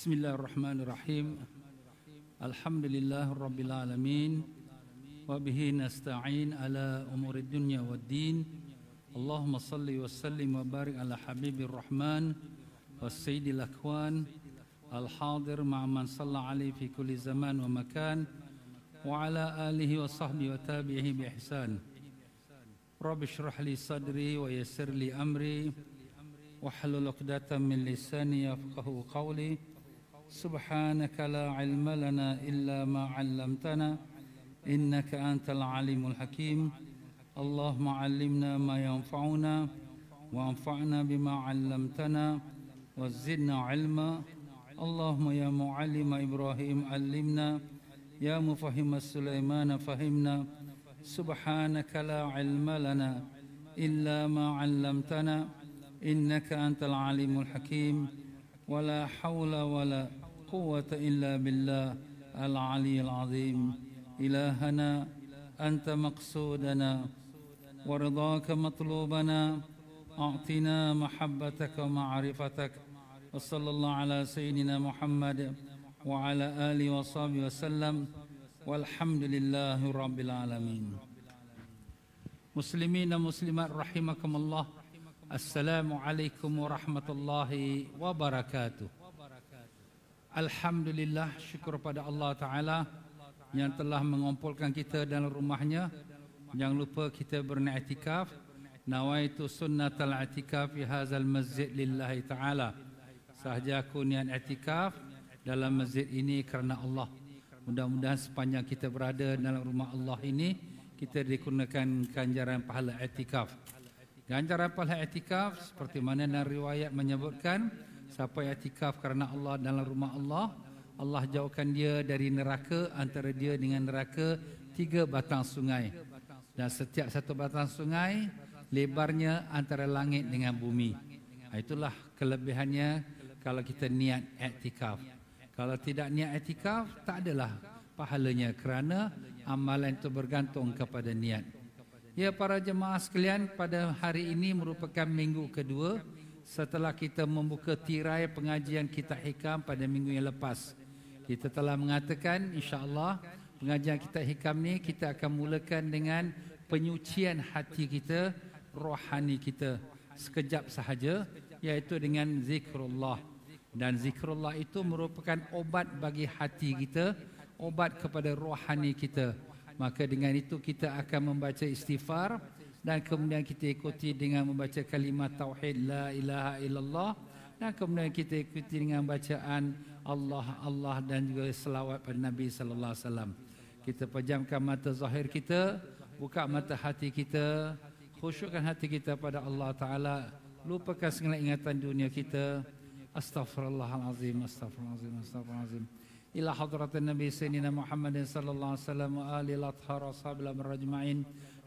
بسم الله الرحمن الرحيم الحمد لله رب العالمين وبه نستعين على أمور الدنيا والدين اللهم صل وسلم وبارك على حبيب الرحمن والسيد الأكوان الحاضر مع من صلى عليه في كل زمان ومكان وعلى آله وصحبه وتابعه بإحسان رب اشرح لي صدري ويسر لي أمري واحلل عقدة من لساني يفقه قولي سبحانك لا علم لنا إلا ما علمتنا إنك أنت العليم الحكيم. اللهم علمنا ما ينفعنا وانفعنا بما علمتنا وزدنا علما. اللهم يا معلم إبراهيم علمنا يا مفهم سليمان فهمنا. سبحانك لا علم لنا إلا ما علمتنا إنك أنت العليم الحكيم. ولا حول ولا قوة إلا بالله العلي العظيم. إلهنا أنت مقصودنا ورضاك مطلوبنا. أعطنا محبتك ومعرفتك. وصلى الله على سيدنا محمد وعلى آله وصحبه وسلم. والحمد لله رب العالمين. مسلمين مسلمات رحمكم الله. السلام عليكم ورحمة الله وبركاته. Alhamdulillah syukur pada Allah Ta'ala yang telah mengumpulkan kita dalam rumahnya. Jangan lupa kita berni'atikaf Nawaitu sunnat al-i'tikaf fi hazal masjid lillahi ta'ala. Sahaja aku niat i'tikaf dalam masjid ini kerana Allah. Mudah-mudahan sepanjang kita berada dalam rumah Allah ini Kita digunakan ganjaran pahala i'tikaf. Ganjaran pahala i'tikaf seperti mana dalam riwayat menyebutkan Siapa yang iktikaf kerana Allah dalam rumah Allah Allah jauhkan dia dari neraka Antara dia dengan neraka Tiga batang sungai. Dan setiap satu batang sungai Lebarnya antara langit dengan bumi. Itulah kelebihannya Kalau kita niat iktikaf Kalau tidak niat iktikaf Tak adalah pahalanya Kerana amalan itu bergantung kepada niat. Ya para jemaah sekalian Pada hari ini merupakan minggu kedua setelah kita membuka tirai pengajian kita hikam pada minggu yang lepas. Kita telah mengatakan insya-Allah pengajian kita hikam ni kita akan mulakan dengan penyucian hati kita, rohani kita sekejap sahaja iaitu dengan zikrullah. Dan zikrullah itu merupakan obat bagi hati kita, obat kepada rohani kita. Maka dengan itu kita akan membaca istighfar dan kemudian kita ikuti dengan membaca kalimat tauhid la ilaha illallah dan kemudian kita ikuti dengan bacaan Allah Allah dan juga selawat pada Nabi sallallahu alaihi wasallam. Kita pejamkan mata zahir kita, buka mata hati kita, khusyukkan hati kita pada Allah taala, lupakan segala ingatan dunia kita. Astaghfirullahalazim, astaghfirullahalazim, astaghfirullahalazim. Ila hadratin Nabi sayyidina Muhammadin sallallahu alaihi wasallam wa alihi al-athhar ashabil ajma'in.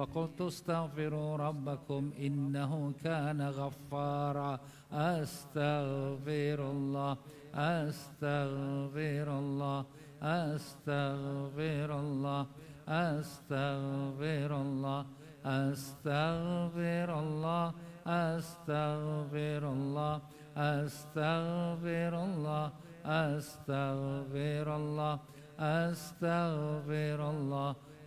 فقلت استغفروا ربكم إنه كان غفارا. أستغفر الله أستغفر الله أستغفر الله أستغفر الله أستغفر الله أستغفر الله أستغفر الله أستغفر الله أستغفر الله.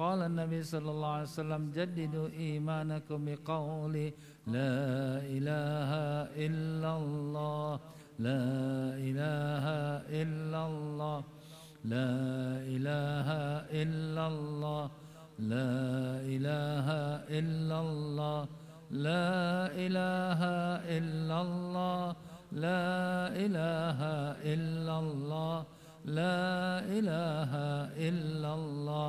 قال النبي صلى الله عليه وسلم جددوا إيمانكم بقول لا إله إلا الله لا إله إلا الله لا إله إلا الله لا إله إلا الله لا إله إلا الله لا إله إلا الله لا إله إلا الله.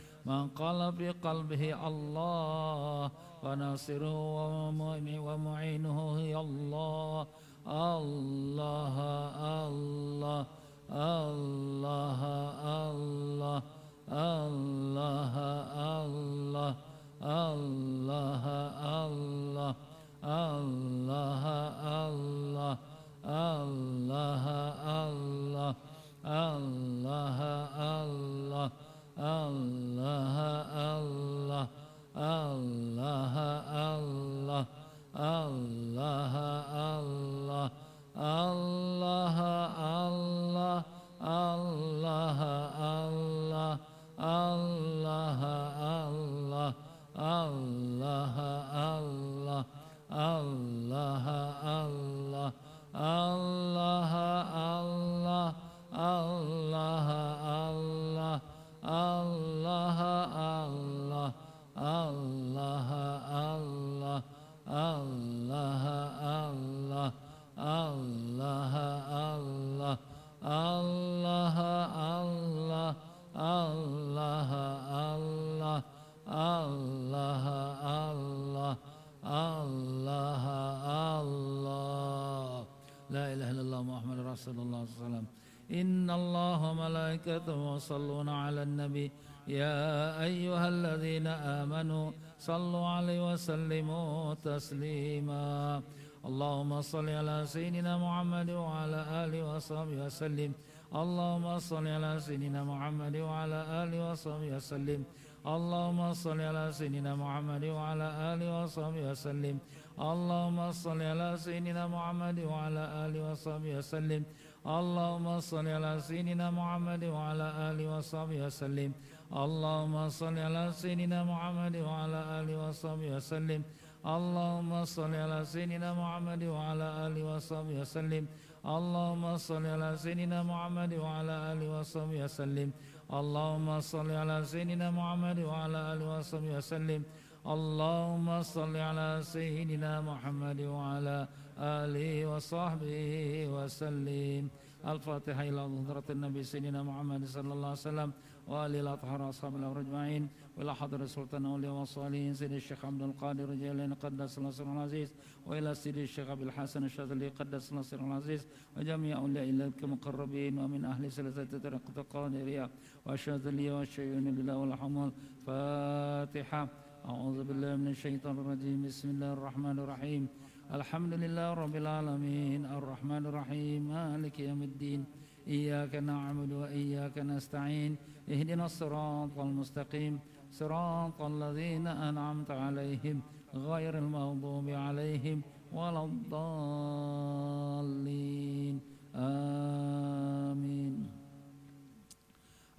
من قال في قلبه الله وناصره ومؤمنه ومعينه هي الله الله وملائكته يصلون على النبي. يا أيها الذين آمنوا صلوا عليه وسلموا تسليما. اللهم صل على سيدنا محمد وعلى آله وصحبه وسلم. اللهم صل على سيدنا محمد وعلى آله وصحبه وسلم. اللهم صل على سيدنا محمد وعلى آله وصحبه وسلم. اللهم صل على سيدنا محمد وعلى آله وصحبه وسلم. اللهم صل على سيدنا محمد وعلى آله وصحبه وسلم. اللهم صل على سيدنا محمد وعلى آله وصحبه وسلم. اللهم صل على سيدنا محمد وعلى آله وصحبه وسلم. اللهم صل على سيدنا محمد وعلى آله وصحبه وسلم. اللهم صل على سيدنا محمد وعلى آله وصحبه وسلم. اللهم صل على سيدنا محمد وعلى آله وصحبه وسلم. الفاتحة إلى حضرة النبي سيدنا محمد صلى الله عليه وسلم وآل الأطهار أصحاب الأمر أجمعين. وإلى حضرة سلطان أولياء والصالحين سيد الشيخ عبد القادر جيلاني قدس الله سر العزيز. وإلى سيد الشيخ أبي الحسن الشاذلي قدس الله سر العزيز. وجميع أولياء الله المقربين ومن أهل سلسلة طريقة القادرية والشاذلية والشيعين لله والحمول فاتحة. أعوذ بالله من الشيطان الرجيم. بسم الله الرحمن الرحيم. الحمد لله رب العالمين الرحمن الرحيم مالك يوم الدين إياك نعبد وإياك نستعين اهدنا الصراط المستقيم صراط الذين أنعمت عليهم غير المغضوب عليهم ولا الضالين آمين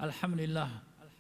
الحمد لله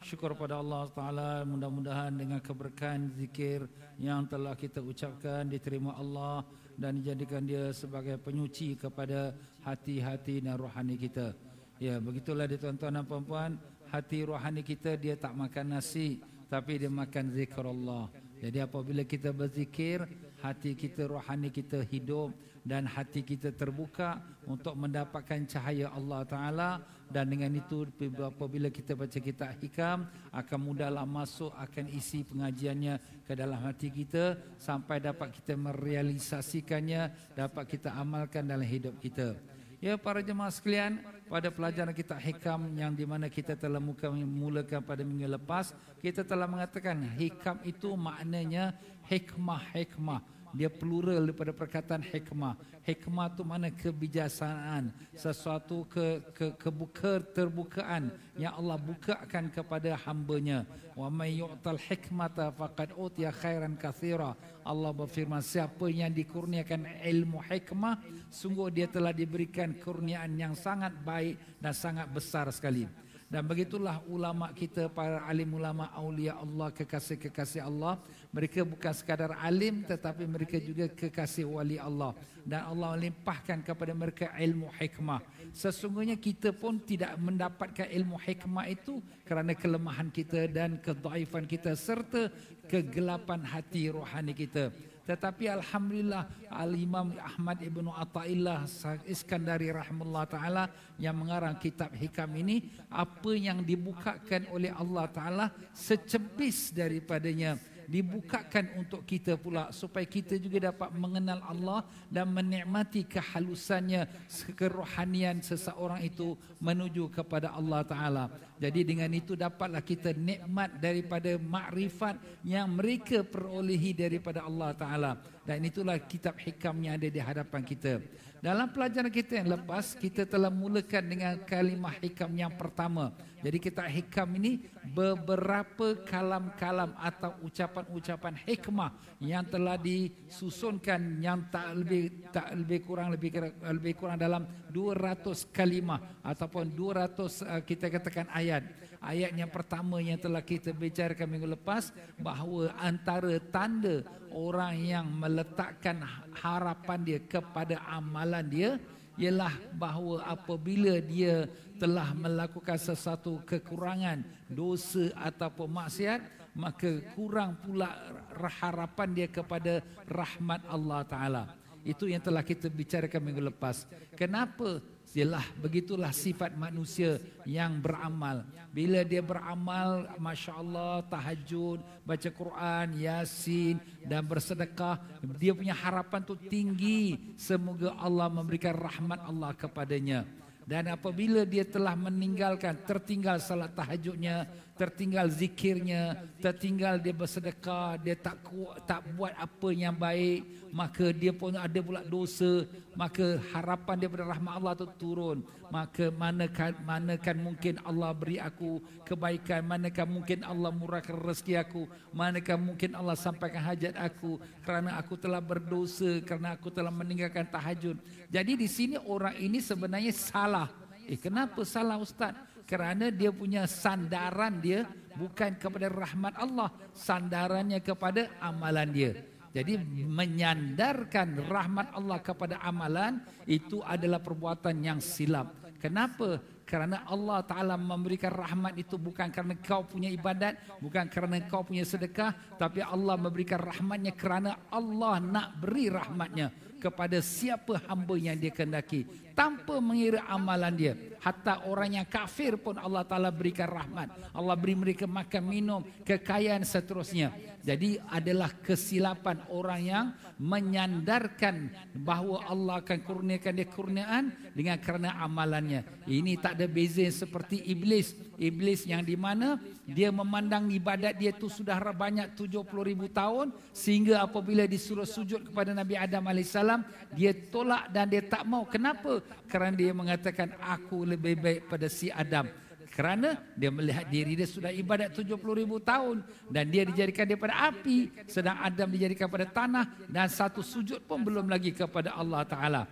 Syukur pada Allah Taala mudah-mudahan dengan keberkahan zikir yang telah kita ucapkan diterima Allah dan dijadikan dia sebagai penyuci kepada hati-hati dan rohani kita. Ya, begitulah dia tuan-tuan dan puan-puan, hati rohani kita dia tak makan nasi tapi dia makan zikir Allah. Jadi apabila kita berzikir, hati kita rohani kita hidup dan hati kita terbuka untuk mendapatkan cahaya Allah Taala. Dan dengan itu apabila kita baca kitab hikam akan mudahlah masuk akan isi pengajiannya ke dalam hati kita. Sampai dapat kita merealisasikannya dapat kita amalkan dalam hidup kita. Ya para jemaah sekalian pada pelajaran kita hikam yang di mana kita telah mulakan pada minggu lepas kita telah mengatakan hikam itu maknanya hikmah-hikmah dia plural daripada perkataan hikmah. Hikmah tu mana kebijaksanaan, sesuatu ke ke kebuka terbukaan yang Allah bukakan kepada hamba-Nya. Wa may yu'tal hikmata faqad utiya khairan katsira. Allah berfirman siapa yang dikurniakan ilmu hikmah, sungguh dia telah diberikan kurniaan yang sangat baik dan sangat besar sekali. Dan begitulah ulama kita, para alim ulama, aulia Allah, kekasih-kekasih Allah. Mereka bukan sekadar alim tetapi mereka juga kekasih wali Allah. Dan Allah limpahkan kepada mereka ilmu hikmah. Sesungguhnya kita pun tidak mendapatkan ilmu hikmah itu kerana kelemahan kita dan kedaifan kita serta kegelapan hati rohani kita. Tetapi Alhamdulillah Al-Imam Ahmad Ibn Atta'illah Iskandari Rahimullah Ta'ala Yang mengarang kitab hikam ini Apa yang dibukakan oleh Allah Ta'ala Secebis daripadanya dibukakan untuk kita pula supaya kita juga dapat mengenal Allah dan menikmati kehalusannya kerohanian seseorang itu menuju kepada Allah taala. Jadi dengan itu dapatlah kita nikmat daripada makrifat yang mereka perolehi daripada Allah taala. Dan itulah kitab hikam yang ada di hadapan kita. Dalam pelajaran kita yang lepas, kita telah mulakan dengan kalimah hikam yang pertama. Jadi kita hikam ini beberapa kalam-kalam atau ucapan-ucapan hikmah yang telah disusunkan yang tak lebih tak lebih kurang lebih lebih kurang dalam 200 kalimah ataupun 200 uh, kita katakan ayat. Ayat yang pertama yang telah kita bicarakan minggu lepas bahawa antara tanda orang yang meletakkan harapan dia kepada amalan dia ialah bahawa apabila dia telah melakukan sesuatu kekurangan dosa ataupun maksiat maka kurang pula harapan dia kepada rahmat Allah taala. Itu yang telah kita bicarakan minggu lepas. Kenapa Yalah, begitulah sifat manusia yang beramal. Bila dia beramal, Masya Allah, tahajud, baca Quran, Yasin dan bersedekah. Dia punya harapan tu tinggi. Semoga Allah memberikan rahmat Allah kepadanya. Dan apabila dia telah meninggalkan, tertinggal salat tahajudnya, tertinggal zikirnya, tertinggal dia bersedekah, dia tak kuat, tak buat apa yang baik, maka dia pun ada pula dosa, maka harapan daripada rahmat Allah itu turun. Maka manakah manakah mungkin Allah beri aku kebaikan, manakah mungkin Allah murahkan rezeki aku, manakah mungkin Allah sampaikan hajat aku kerana aku telah berdosa, kerana aku telah meninggalkan tahajud. Jadi di sini orang ini sebenarnya salah. Eh kenapa salah ustaz? Kerana dia punya sandaran dia bukan kepada rahmat Allah, sandarannya kepada amalan dia. Jadi menyandarkan rahmat Allah kepada amalan itu adalah perbuatan yang silap. Kenapa? Kerana Allah Ta'ala memberikan rahmat itu bukan kerana kau punya ibadat, bukan kerana kau punya sedekah, tapi Allah memberikan rahmatnya kerana Allah nak beri rahmatnya kepada siapa hamba yang dia kendaki tanpa mengira amalan dia. Hatta orang yang kafir pun Allah Ta'ala berikan rahmat. Allah beri mereka makan, minum, kekayaan seterusnya. Jadi adalah kesilapan orang yang menyandarkan bahawa Allah akan kurniakan dia kurniaan dengan kerana amalannya. Ini tak ada beza seperti iblis. Iblis yang di mana dia memandang ibadat dia tu sudah banyak 70 ribu tahun sehingga apabila disuruh sujud kepada Nabi Adam AS dia tolak dan dia tak mau. Kenapa? Kerana dia mengatakan aku lebih baik pada si Adam kerana dia melihat diri dia sudah ibadat 70 ribu tahun dan dia dijadikan daripada api sedang Adam dijadikan pada tanah dan satu sujud pun belum lagi kepada Allah Ta'ala.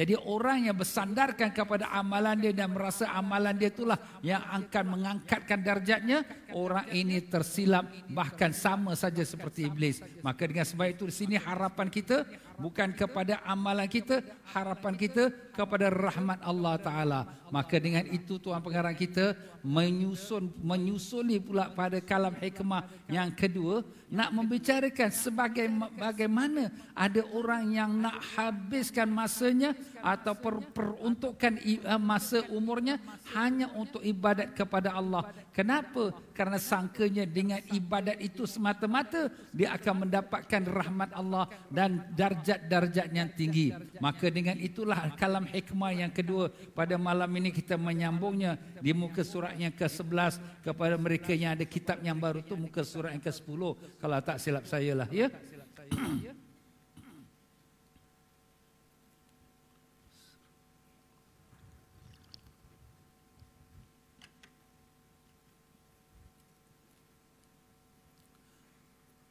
Jadi orang yang bersandarkan kepada amalan dia dan merasa amalan dia itulah yang akan mengangkatkan darjatnya, orang ini tersilap bahkan sama saja seperti iblis. Maka dengan sebab itu di sini harapan kita bukan kepada amalan kita, harapan kita kepada rahmat Allah Taala. Maka dengan itu tuan pengarang kita menyusun menyusuli pula pada kalam hikmah yang kedua nak membicarakan sebagai bagaimana ada orang yang nak habiskan masanya atau per, peruntukkan eh, masa umurnya hanya untuk ibadat kepada Allah. Kenapa? Karena sangkanya dengan ibadat itu semata-mata dia akan mendapatkan rahmat Allah dan darjat-darjat yang tinggi. Maka dengan itulah kalam hikmah yang kedua pada malam ini kita menyambungnya di muka surat yang ke-11 kepada mereka yang ada kitab yang baru tu muka surat yang ke-10 kalau tak silap saya lah ya.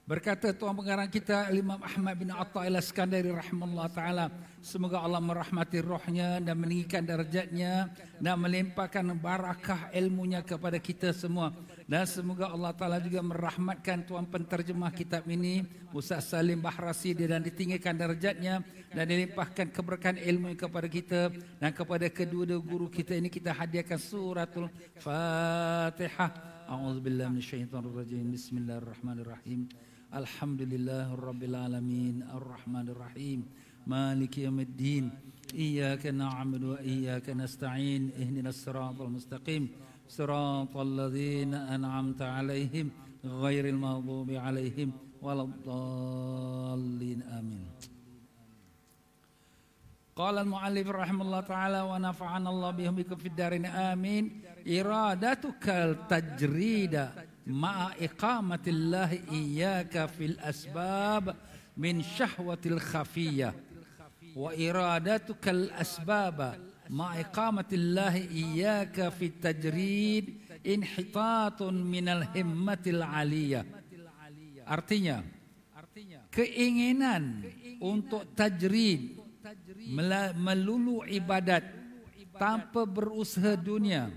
Berkata tuan pengarang kita Imam Ahmad bin Atta ila Skandari rahimahullah taala semoga Allah merahmati rohnya dan meninggikan darjatnya dan melimpahkan barakah ilmunya kepada kita semua. Dan semoga Allah taala juga merahmatkan tuan penterjemah kitab ini Ustaz Salim Bahrasi dan ditinggikan darjatnya dan dilimpahkan keberkahan ilmu kepada kita. Dan kepada kedua-dua guru kita ini kita hadiahkan suratul Fatihah. A'udzubillahi minasyaitonirrajim. Bismillahirrahmanirrahim الحمد لله رب العالمين الرحمن الرحيم مالك يوم الدين إياك نعبد وإياك نستعين اهدنا الصراط المستقيم صراط الذين أنعمت عليهم غير المغضوب عليهم ولا الضالين آمين. قال المؤلف رحمه الله تعالى ونفعنا الله بهم في الدارين آمين. إرادتك التجريد Ma'a iqamatillahi iyaka fil asbab min syahwatil khafiyah. Wa iradatukal asbaba ma'a iqamatillahi iyaka fil tajrid In hitatun minal himmatil aliyah. Artinya Keinginan untuk tajrid Melulu ibadat tanpa berusaha dunia.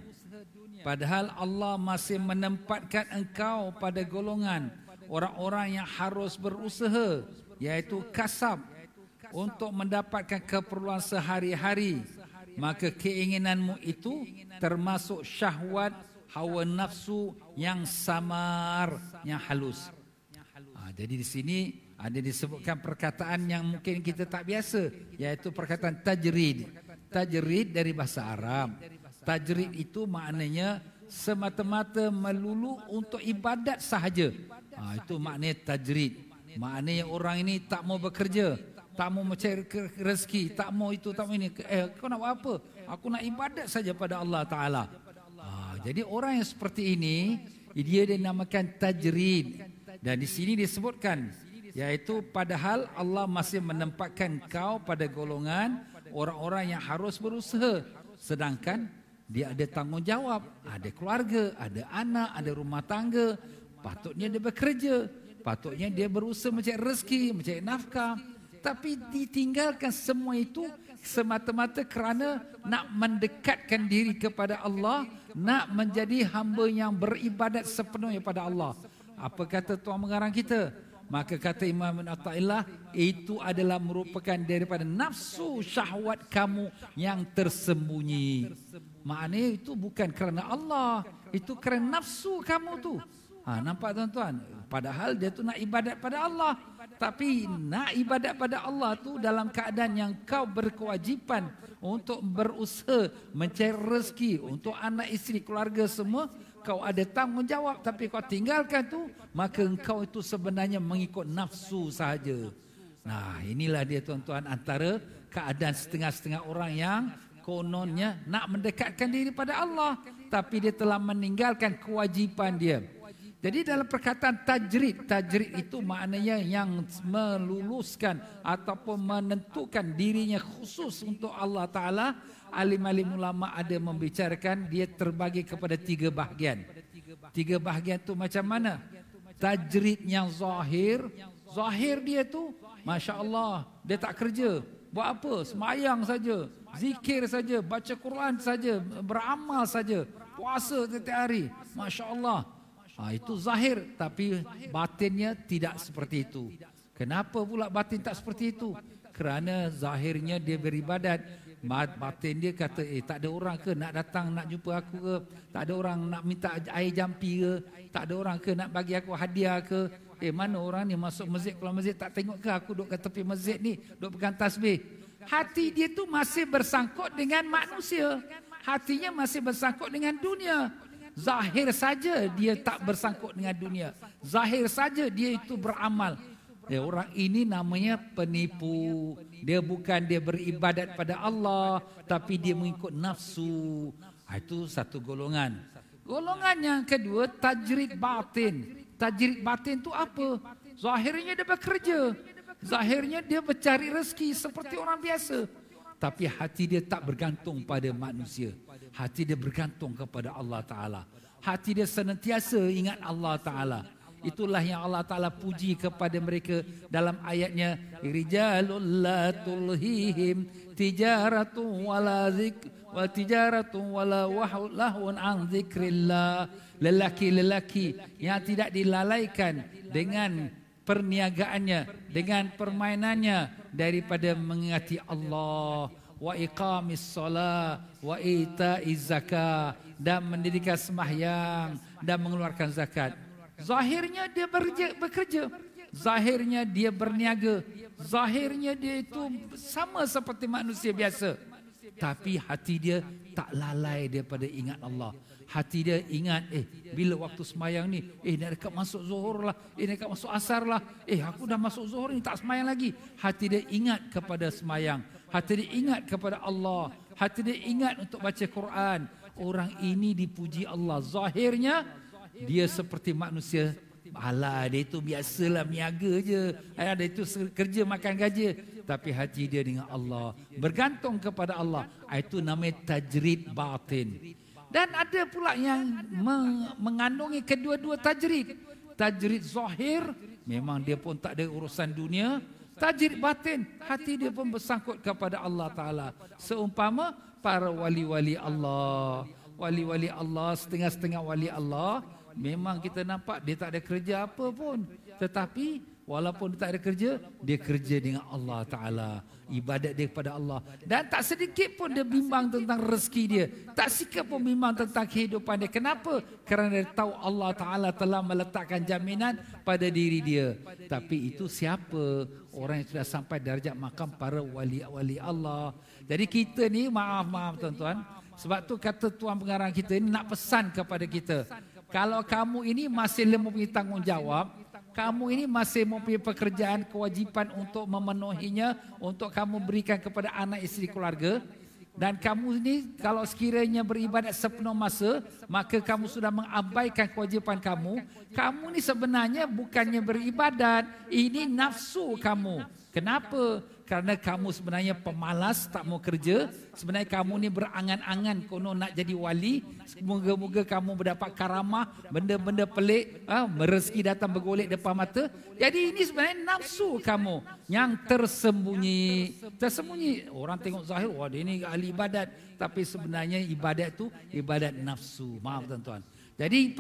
Padahal Allah masih menempatkan engkau pada golongan orang-orang yang harus berusaha yaitu kasab untuk mendapatkan keperluan sehari-hari. Maka keinginanmu itu termasuk syahwat hawa nafsu yang samar, yang halus. Ha, jadi di sini ada disebutkan perkataan yang mungkin kita tak biasa yaitu perkataan tajrid. Tajrid dari bahasa Arab. Tajrid itu maknanya semata-mata melulu untuk ibadat sahaja. Ha, itu maknanya tajrid. Maknanya orang ini tak mau bekerja. tak mau mencari rezeki, tak mau itu, tak mau ini. Eh, kau nak buat apa? Aku nak ibadat saja pada Allah Taala. Ha, jadi orang yang seperti ini dia dinamakan tajrid dan di sini disebutkan yaitu padahal Allah masih menempatkan kau pada golongan orang-orang yang harus berusaha sedangkan dia ada tanggungjawab, ada keluarga, ada anak, ada rumah tangga, patutnya dia bekerja, patutnya dia berusaha mencari rezeki, mencari nafkah, tapi ditinggalkan semua itu semata-mata kerana nak mendekatkan diri kepada Allah, nak menjadi hamba yang beribadat sepenuhnya pada Allah. Apa kata tuan mengarang kita? Maka kata Imam Ibn Atta'illah Itu adalah merupakan daripada nafsu syahwat kamu yang tersembunyi Maknanya itu bukan kerana Allah Itu kerana nafsu kamu tu. Ha, Nampak tuan-tuan? Padahal dia tu nak ibadat pada Allah. Tapi nak ibadat pada Allah tu Dalam keadaan yang kau berkewajipan Untuk berusaha Mencari rezeki Untuk anak isteri keluarga semua kau ada tanggungjawab. Tapi kau tinggalkan tu maka engkau itu sebenarnya mengikut nafsu sahaja. Nah, inilah dia tuan-tuan antara keadaan setengah-setengah orang yang kononnya nak mendekatkan diri pada Allah tapi dia telah meninggalkan kewajipan dia. Jadi dalam perkataan tajrid, tajrid itu maknanya yang meluluskan ataupun menentukan dirinya khusus untuk Allah Ta'ala alim-alim ulama ada membicarakan dia terbagi kepada tiga bahagian. Tiga bahagian tu macam mana? Tajrid yang zahir. Zahir dia tu, Masya Allah, dia tak kerja. Buat apa? Semayang saja, Zikir saja, baca Quran saja, beramal saja. Puasa setiap hari. Masya Allah. Ha, itu zahir. Tapi batinnya tidak seperti itu. Kenapa pula batin tak seperti itu? Kerana zahirnya dia beribadat batin dia kata eh tak ada orang ke nak datang nak jumpa aku ke tak ada orang nak minta air jampi ke tak ada orang ke nak bagi aku hadiah ke eh mana orang ni masuk masjid kalau masjid tak tengok ke aku duduk kat tepi masjid ni duduk pegang tasbih hati dia tu masih bersangkut dengan manusia hatinya masih bersangkut dengan dunia zahir saja dia tak bersangkut dengan dunia zahir saja dia itu beramal Ya, orang ini namanya penipu. Dia bukan dia beribadat pada Allah, tapi dia mengikut nafsu. Ha, itu satu golongan. Golongan yang kedua, tajrid batin. Tajrid batin itu apa? Zahirnya dia bekerja. Zahirnya dia mencari rezeki seperti orang biasa. Tapi hati dia tak bergantung pada manusia. Hati dia bergantung kepada Allah Ta'ala. Hati dia senantiasa ingat Allah Ta'ala. Itulah yang Allah Ta'ala puji kepada mereka dalam ayatnya. Rijalul la tulhihim tijaratun wala zik wa tijaratun wala lahun an zikrillah. Lelaki-lelaki yang tidak dilalaikan dengan perniagaannya, dengan permainannya daripada mengingati Allah wa iqamis salat wa ita'iz zakat dan mendirikan sembahyang dan mengeluarkan zakat. Zahirnya dia bekerja. Zahirnya dia berniaga. Zahirnya dia itu sama seperti manusia biasa. Tapi hati dia tak lalai daripada ingat Allah. Hati dia ingat, eh bila waktu semayang ni, eh nak dekat masuk zuhur lah, eh nak dekat masuk asar lah, eh aku dah masuk zuhur ni tak semayang lagi. Hati dia ingat kepada semayang. Hati dia ingat kepada Allah. Hati dia ingat untuk baca Quran. Orang ini dipuji Allah. Zahirnya, dia seperti manusia Alah dia itu biasalah miaga je Ada itu kerja makan gaji Tapi hati dia dengan Allah Bergantung kepada Allah ah, Itu namanya tajrid batin Dan ada pula yang mengandungi kedua-dua tajrid Tajrid zahir Memang dia pun tak ada urusan dunia Tajrid batin Hati dia pun bersangkut kepada Allah Ta'ala Seumpama para wali-wali Allah Wali-wali Allah Setengah-setengah wali Allah memang kita nampak dia tak ada kerja apa pun. Tetapi walaupun dia tak ada kerja, dia kerja dengan Allah Ta'ala. Ibadat dia kepada Allah. Dan tak sedikit pun dia bimbang tentang rezeki dia. Tak sikit pun bimbang tentang kehidupan dia. Kenapa? Kerana dia tahu Allah Ta'ala telah meletakkan jaminan pada diri dia. Tapi itu siapa? Orang yang sudah sampai darjat makam para wali-wali Allah. Jadi kita ni maaf-maaf tuan-tuan. Sebab tu kata tuan pengarang kita ni nak pesan kepada kita. Kalau kamu ini masih mempunyai tanggungjawab, kamu ini masih mempunyai pekerjaan kewajipan untuk memenuhinya untuk kamu berikan kepada anak isteri keluarga. Dan kamu ini kalau sekiranya beribadat sepenuh masa maka kamu sudah mengabaikan kewajipan kamu. Kamu ini sebenarnya bukannya beribadat ini nafsu kamu. Kenapa kerana kamu sebenarnya pemalas tak mau kerja sebenarnya kamu ni berangan-angan kono nak jadi wali. Semoga-moga kamu mendapat karamah benda-benda pelik ha, merezeki datang bergolek depan mata. Jadi ini sebenarnya nafsu kamu yang tersembunyi. Tersembunyi. Orang tengok zahir wah dia ni ahli ibadat. Tapi sebenarnya ibadat tu ibadat nafsu. Maaf tuan-tuan. Jadi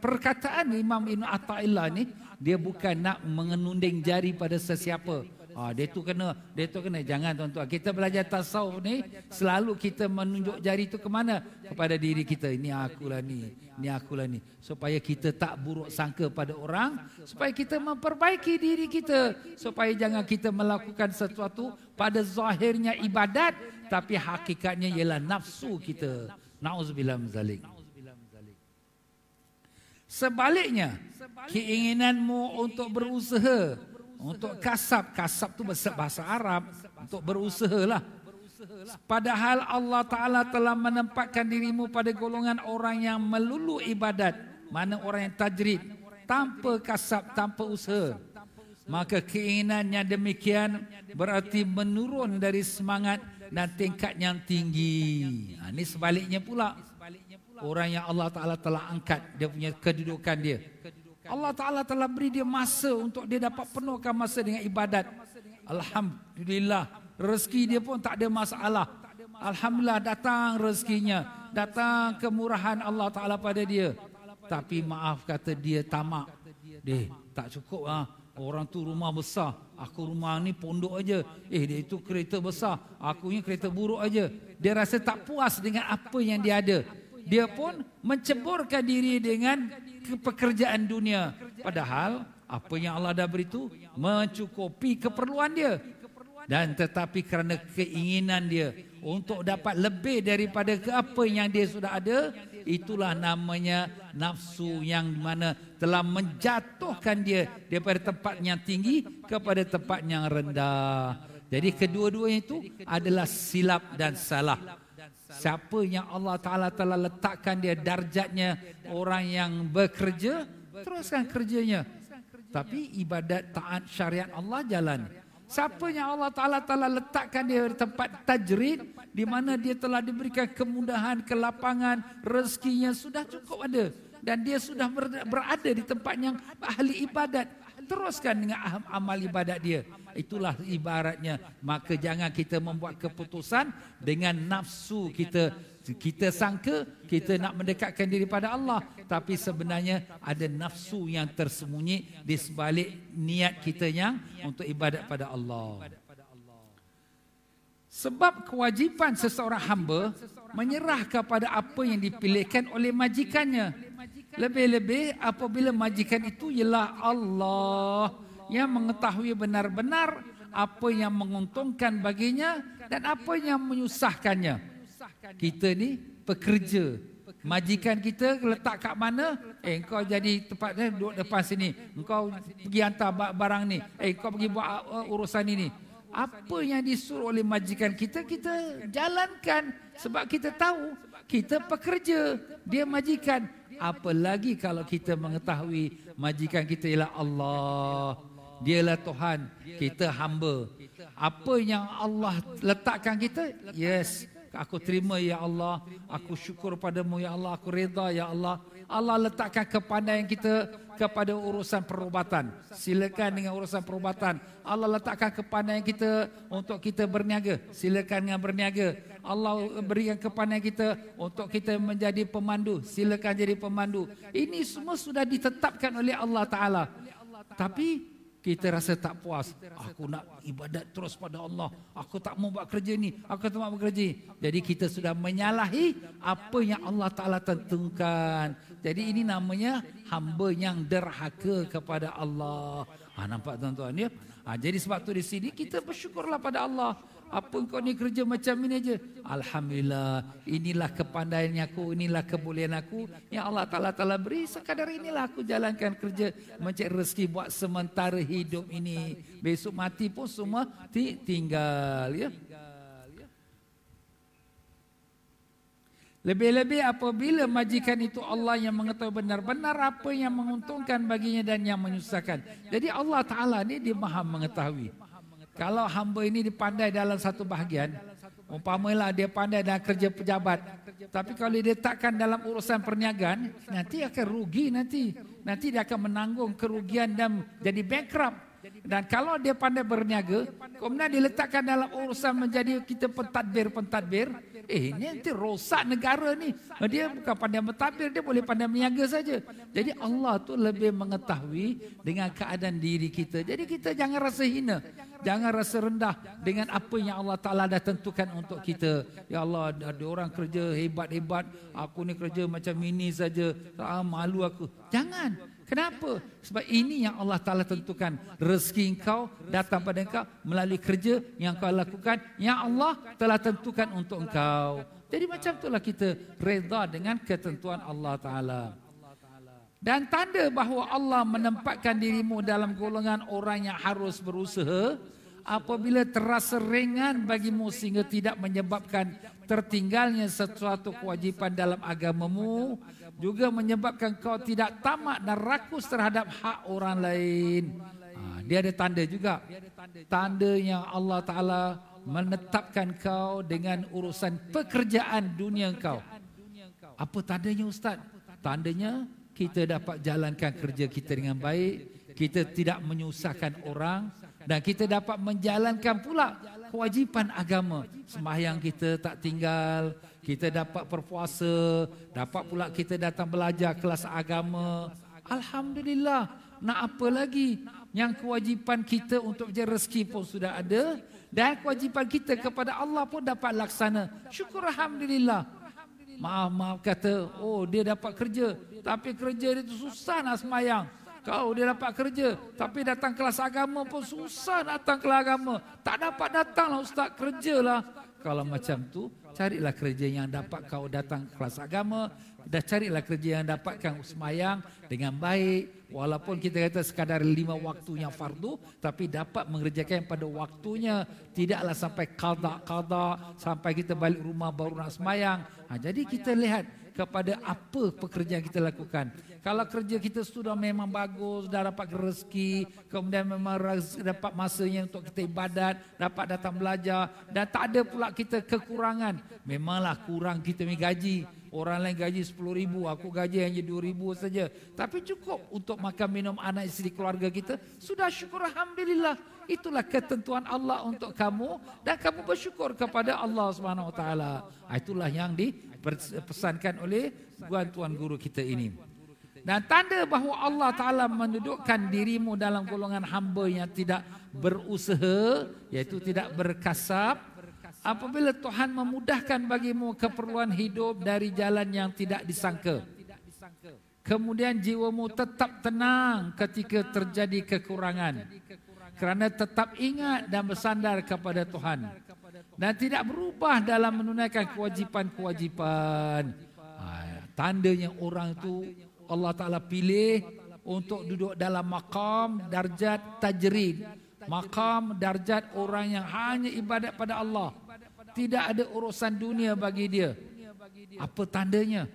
perkataan Imam Ibn Atta'illah ni dia bukan nak mengenunding jari pada sesiapa Ah, dia tu kena, dia tu kena. Jangan tuan-tuan. Kita belajar tasawuf ni, selalu kita menunjuk jari tu ke mana? Kepada diri kita. Ini akulah ni. Ini akulah ni. Supaya kita tak buruk sangka pada orang. Supaya kita memperbaiki diri kita. Supaya jangan kita melakukan sesuatu pada zahirnya ibadat. Tapi hakikatnya ialah nafsu kita. Na'udzubillah mazalik. Sebaliknya, keinginanmu untuk berusaha untuk kasab, kasab tu bahasa Arab untuk berusaha lah. Padahal Allah Ta'ala telah menempatkan dirimu pada golongan orang yang melulu ibadat. Mana orang yang tajrid. Tanpa kasab, tanpa usaha. Maka keinginannya demikian berarti menurun dari semangat dan tingkat yang tinggi. Ha, ini sebaliknya pula. Orang yang Allah Ta'ala telah angkat dia punya kedudukan dia. Allah Ta'ala telah beri dia masa untuk dia dapat penuhkan masa dengan ibadat. Alhamdulillah. Rezeki dia pun tak ada masalah. Alhamdulillah datang rezekinya. Datang kemurahan Allah Ta'ala pada dia. Tapi maaf kata dia tamak. Dia tak cukup lah. Orang tu rumah besar. Aku rumah ni pondok aja. Eh dia itu kereta besar. Aku ni kereta buruk aja. Dia rasa tak puas dengan apa yang dia ada. Dia pun menceburkan diri dengan pekerjaan dunia. Padahal apa yang Allah dah beri itu mencukupi keperluan dia. Dan tetapi kerana keinginan dia untuk dapat lebih daripada ke apa yang dia sudah ada, itulah namanya nafsu yang mana telah menjatuhkan dia daripada tempat yang tinggi kepada tempat yang rendah. Jadi kedua-duanya itu adalah silap dan salah. Siapa yang Allah Ta'ala telah letakkan dia darjatnya orang yang bekerja, teruskan kerjanya. Tapi ibadat taat syariat Allah jalan. Siapa yang Allah Ta'ala telah letakkan dia di tempat tajrid, di mana dia telah diberikan kemudahan, kelapangan, rezekinya sudah cukup ada. Dan dia sudah berada di tempat yang ahli ibadat. Teruskan dengan amal ibadat dia. Itulah ibaratnya. Maka jangan kita membuat keputusan dengan nafsu kita. Kita sangka kita nak mendekatkan diri pada Allah. Tapi sebenarnya ada nafsu yang tersembunyi di sebalik niat kita yang untuk ibadat pada Allah. Sebab kewajipan seseorang hamba menyerah kepada apa yang dipilihkan oleh majikannya lebih-lebih apabila majikan itu ialah Allah yang mengetahui benar-benar apa yang menguntungkan baginya dan apa yang menyusahkannya. Kita ni pekerja. Majikan kita letak kat mana? Eh, kau jadi tempatnya duduk depan sini. Kau pergi hantar barang ni. Eh, kau pergi buat uh, urusan ini. Apa yang disuruh oleh majikan kita, kita jalankan. Sebab kita tahu, kita pekerja. Dia majikan. Apalagi kalau kita mengetahui majikan kita ialah Allah. Dialah Tuhan, kita hamba. Apa yang Allah letakkan kita? Yes, aku terima ya Allah. Aku syukur padamu ya Allah. Aku reda ya Allah. Allah letakkan kepandaian kita kepada urusan perubatan. Silakan dengan urusan perubatan. Allah letakkan kepandaian kita untuk kita berniaga. Silakan dengan berniaga. Allah berikan kepandaian kita untuk kita menjadi pemandu. Silakan jadi pemandu. Ini semua sudah ditetapkan oleh Allah Taala. Tapi kita rasa tak puas. Aku nak ibadat terus pada Allah. Aku tak mau buat kerja ni. Aku tak mau bekerja. Jadi kita sudah menyalahi apa yang Allah Ta'ala tentukan. Jadi ini namanya hamba yang derhaka kepada Allah. Ha, nampak tuan-tuan ya? Ha, jadi sebab tu di sini kita bersyukurlah pada Allah. Apa kau ni kerja macam ini aja? Alhamdulillah. Inilah kepandaian aku, inilah kebolehan aku yang Allah Taala telah beri. Sekadar inilah aku jalankan kerja mencari rezeki buat sementara hidup ini. Besok mati pun semua tinggal ya. Lebih-lebih apabila majikan itu Allah yang mengetahui benar-benar apa yang menguntungkan baginya dan yang menyusahkan. Jadi Allah Ta'ala ni dia maha mengetahui. Kalau hamba ini dipandai dalam satu bahagian, umpamalah dia pandai dalam kerja pejabat. Tapi kalau dia letakkan dalam urusan perniagaan, nanti akan rugi nanti. Nanti dia akan menanggung kerugian dan jadi bankrupt. Dan kalau dia pandai berniaga, kemudian diletakkan dalam urusan menjadi kita pentadbir-pentadbir, eh ini nanti rosak negara ni. Dia bukan pandai mentadbir, dia boleh pandai berniaga saja. Jadi Allah tu lebih mengetahui dengan keadaan diri kita. Jadi kita jangan rasa hina. Jangan rasa rendah dengan apa yang Allah Ta'ala dah tentukan untuk kita. Ya Allah, ada orang kerja hebat-hebat. Aku ni kerja macam ini saja. Ah, malu aku. Jangan. Kenapa? Sebab ini yang Allah Ta'ala tentukan. Rezeki engkau datang pada engkau melalui kerja yang kau lakukan. Yang Allah telah tentukan untuk engkau. Jadi macam itulah kita reda dengan ketentuan Allah Ta'ala. Dan tanda bahawa Allah menempatkan dirimu dalam golongan orang yang harus berusaha apabila terasa ringan bagimu sehingga tidak menyebabkan tertinggalnya sesuatu kewajipan dalam agamamu juga menyebabkan kau tidak tamak dan rakus terhadap hak orang lain. Ha, dia ada tanda juga. Tanda yang Allah Ta'ala menetapkan kau dengan urusan pekerjaan dunia kau. Apa tandanya Ustaz? Tandanya kita dapat jalankan kerja kita dengan baik. Kita tidak menyusahkan orang. Dan kita dapat menjalankan pula kewajipan agama. Sembahyang kita tak tinggal, kita dapat berpuasa, dapat pula kita datang belajar kelas agama. Alhamdulillah. Nak apa lagi? Yang kewajipan kita untuk mencari rezeki pun sudah ada dan kewajipan kita kepada Allah pun dapat laksana. Syukur alhamdulillah. Maaf maaf kata, oh dia dapat kerja, tapi kerja dia tu susah nak semayang. Kau dia dapat kerja tapi datang kelas agama pun susah datang kelas agama. Tak dapat datanglah ustaz kerjalah. Kalau macam tu carilah kerja yang dapat kau datang kelas agama dan carilah kerja yang dapatkan semayang dengan baik walaupun kita kata sekadar lima waktu yang fardu tapi dapat mengerjakan pada waktunya tidaklah sampai qada-qada sampai kita balik rumah baru nak semayang ha, jadi kita lihat kepada apa pekerjaan kita lakukan. Kalau kerja kita sudah memang bagus, dah dapat rezeki, kemudian memang dapat masanya untuk kita ibadat, dapat datang belajar dan tak ada pula kita kekurangan. Memanglah kurang kita punya gaji. Orang lain gaji RM10,000, aku gaji hanya RM2,000 saja. Tapi cukup untuk makan minum anak isteri keluarga kita. Sudah syukur Alhamdulillah. Itulah ketentuan Allah untuk kamu. Dan kamu bersyukur kepada Allah SWT. Itulah yang dipesankan oleh tuan-tuan guru kita ini. Dan tanda bahawa Allah Ta'ala mendudukkan dirimu dalam golongan hamba yang tidak berusaha, iaitu tidak berkasab, apabila Tuhan memudahkan bagimu keperluan hidup dari jalan yang tidak disangka. Kemudian jiwamu tetap tenang ketika terjadi kekurangan. Kerana tetap ingat dan bersandar kepada Tuhan. Dan tidak berubah dalam menunaikan kewajipan-kewajipan. Ha, tandanya orang itu Allah Ta'ala pilih untuk duduk dalam makam darjat tajrid. Makam darjat orang yang hanya ibadat pada Allah. Tidak ada urusan dunia bagi dia. Apa tandanya?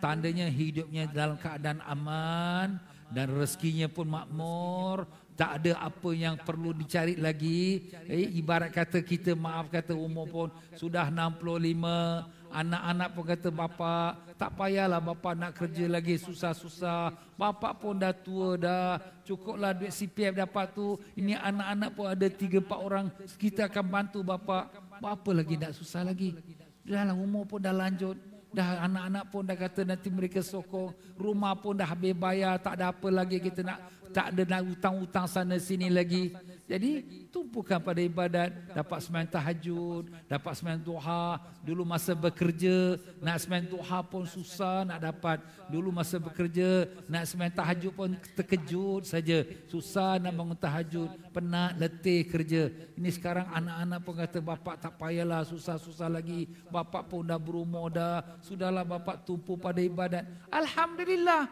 Tandanya hidupnya dalam keadaan aman dan rezekinya pun makmur. Tak ada apa yang perlu dicari lagi. Eh, ibarat kata kita maaf kata umur pun sudah 65. Anak-anak pun kata bapa tak payahlah bapa nak kerja lagi susah-susah. Bapa pun dah tua dah. Cukuplah duit CPF dapat tu. Ini anak-anak pun ada 3 4 orang. Kita akan bantu bapa. Apa lagi nak susah lagi? Dahlah umur pun dah lanjut. Dah anak-anak pun dah kata nanti mereka sokong. Rumah pun dah habis bayar. Tak ada apa lagi kita nak. Tak ada nak hutang-hutang sana sini lagi. Jadi tumpukan pada ibadat, dapat sembahyang tahajud, dapat sembahyang duha. Dulu masa bekerja, nak sembahyang duha pun susah nak dapat. Dulu masa bekerja, nak sembahyang tahajud pun terkejut saja. Susah nak bangun tahajud, penat, letih kerja. Ini sekarang anak-anak pun kata bapak tak payahlah susah-susah lagi. Bapak pun dah berumur dah. Sudahlah bapak tumpu pada ibadat. Alhamdulillah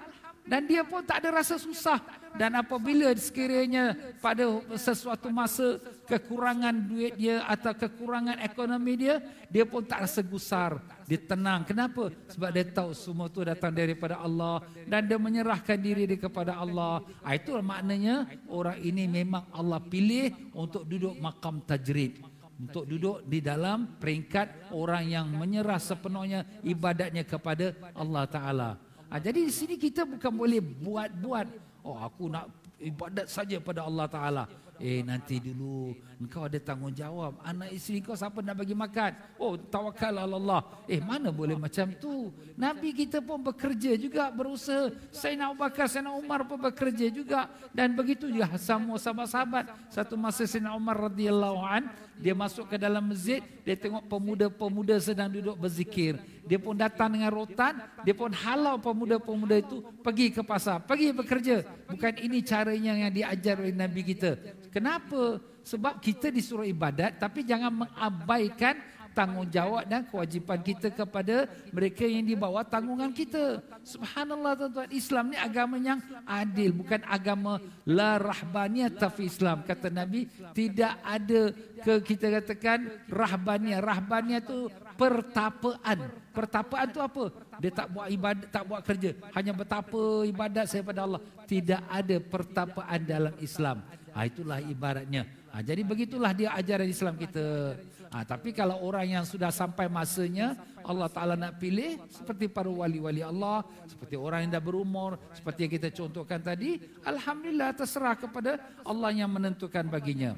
dan dia pun tak ada rasa susah. Dan apabila sekiranya pada sesuatu masa kekurangan duit dia atau kekurangan ekonomi dia dia pun tak rasa gusar. Dia tenang. Kenapa? Sebab dia tahu semua itu datang daripada Allah. Dan dia menyerahkan diri dia kepada Allah. Ah, itu maknanya orang ini memang Allah pilih untuk duduk makam tajrid. Untuk duduk di dalam peringkat orang yang menyerah sepenuhnya ibadatnya kepada Allah Taala. Ha, jadi di sini kita bukan boleh buat-buat. Oh aku nak ibadat saja pada Allah Taala. Eh nanti dulu engkau ada tanggungjawab. Anak isteri kau siapa nak bagi makan? Oh tawakal Allah. Eh mana boleh macam tu? Nabi kita pun bekerja juga berusaha. Sayyidina Abu Bakar, Sayyidina Umar pun bekerja juga dan begitu juga sama sahabat-sahabat. Satu masa Sayyidina Umar radhiyallahu an dia masuk ke dalam masjid, dia tengok pemuda-pemuda sedang duduk berzikir. Dia pun datang dengan rotan, dia pun halau pemuda-pemuda itu pergi ke pasar, pergi bekerja. Bukan ini caranya yang diajar oleh Nabi kita. Kenapa? Sebab kita disuruh ibadat tapi jangan mengabaikan tanggungjawab dan kewajipan kita kepada mereka yang di bawah tanggungan kita. Subhanallah tuan-tuan, Islam ni agama yang adil, bukan agama la rahbaniyah tapi Islam. Kata Nabi, tidak ada ke kita katakan rahbaniyah. Rahbaniyah tu pertapaan. Pertapaan tu apa? Dia tak buat ibadat, tak buat kerja. Hanya betapa ibadat saya pada Allah. Tidak ada pertapaan dalam Islam. Ha, itulah ibaratnya. Ha, jadi begitulah dia ajaran Islam kita. Ha, tapi kalau orang yang sudah sampai masanya Allah Ta'ala nak pilih seperti para wali-wali Allah, seperti orang yang dah berumur, seperti yang kita contohkan tadi, Alhamdulillah terserah kepada Allah yang menentukan baginya.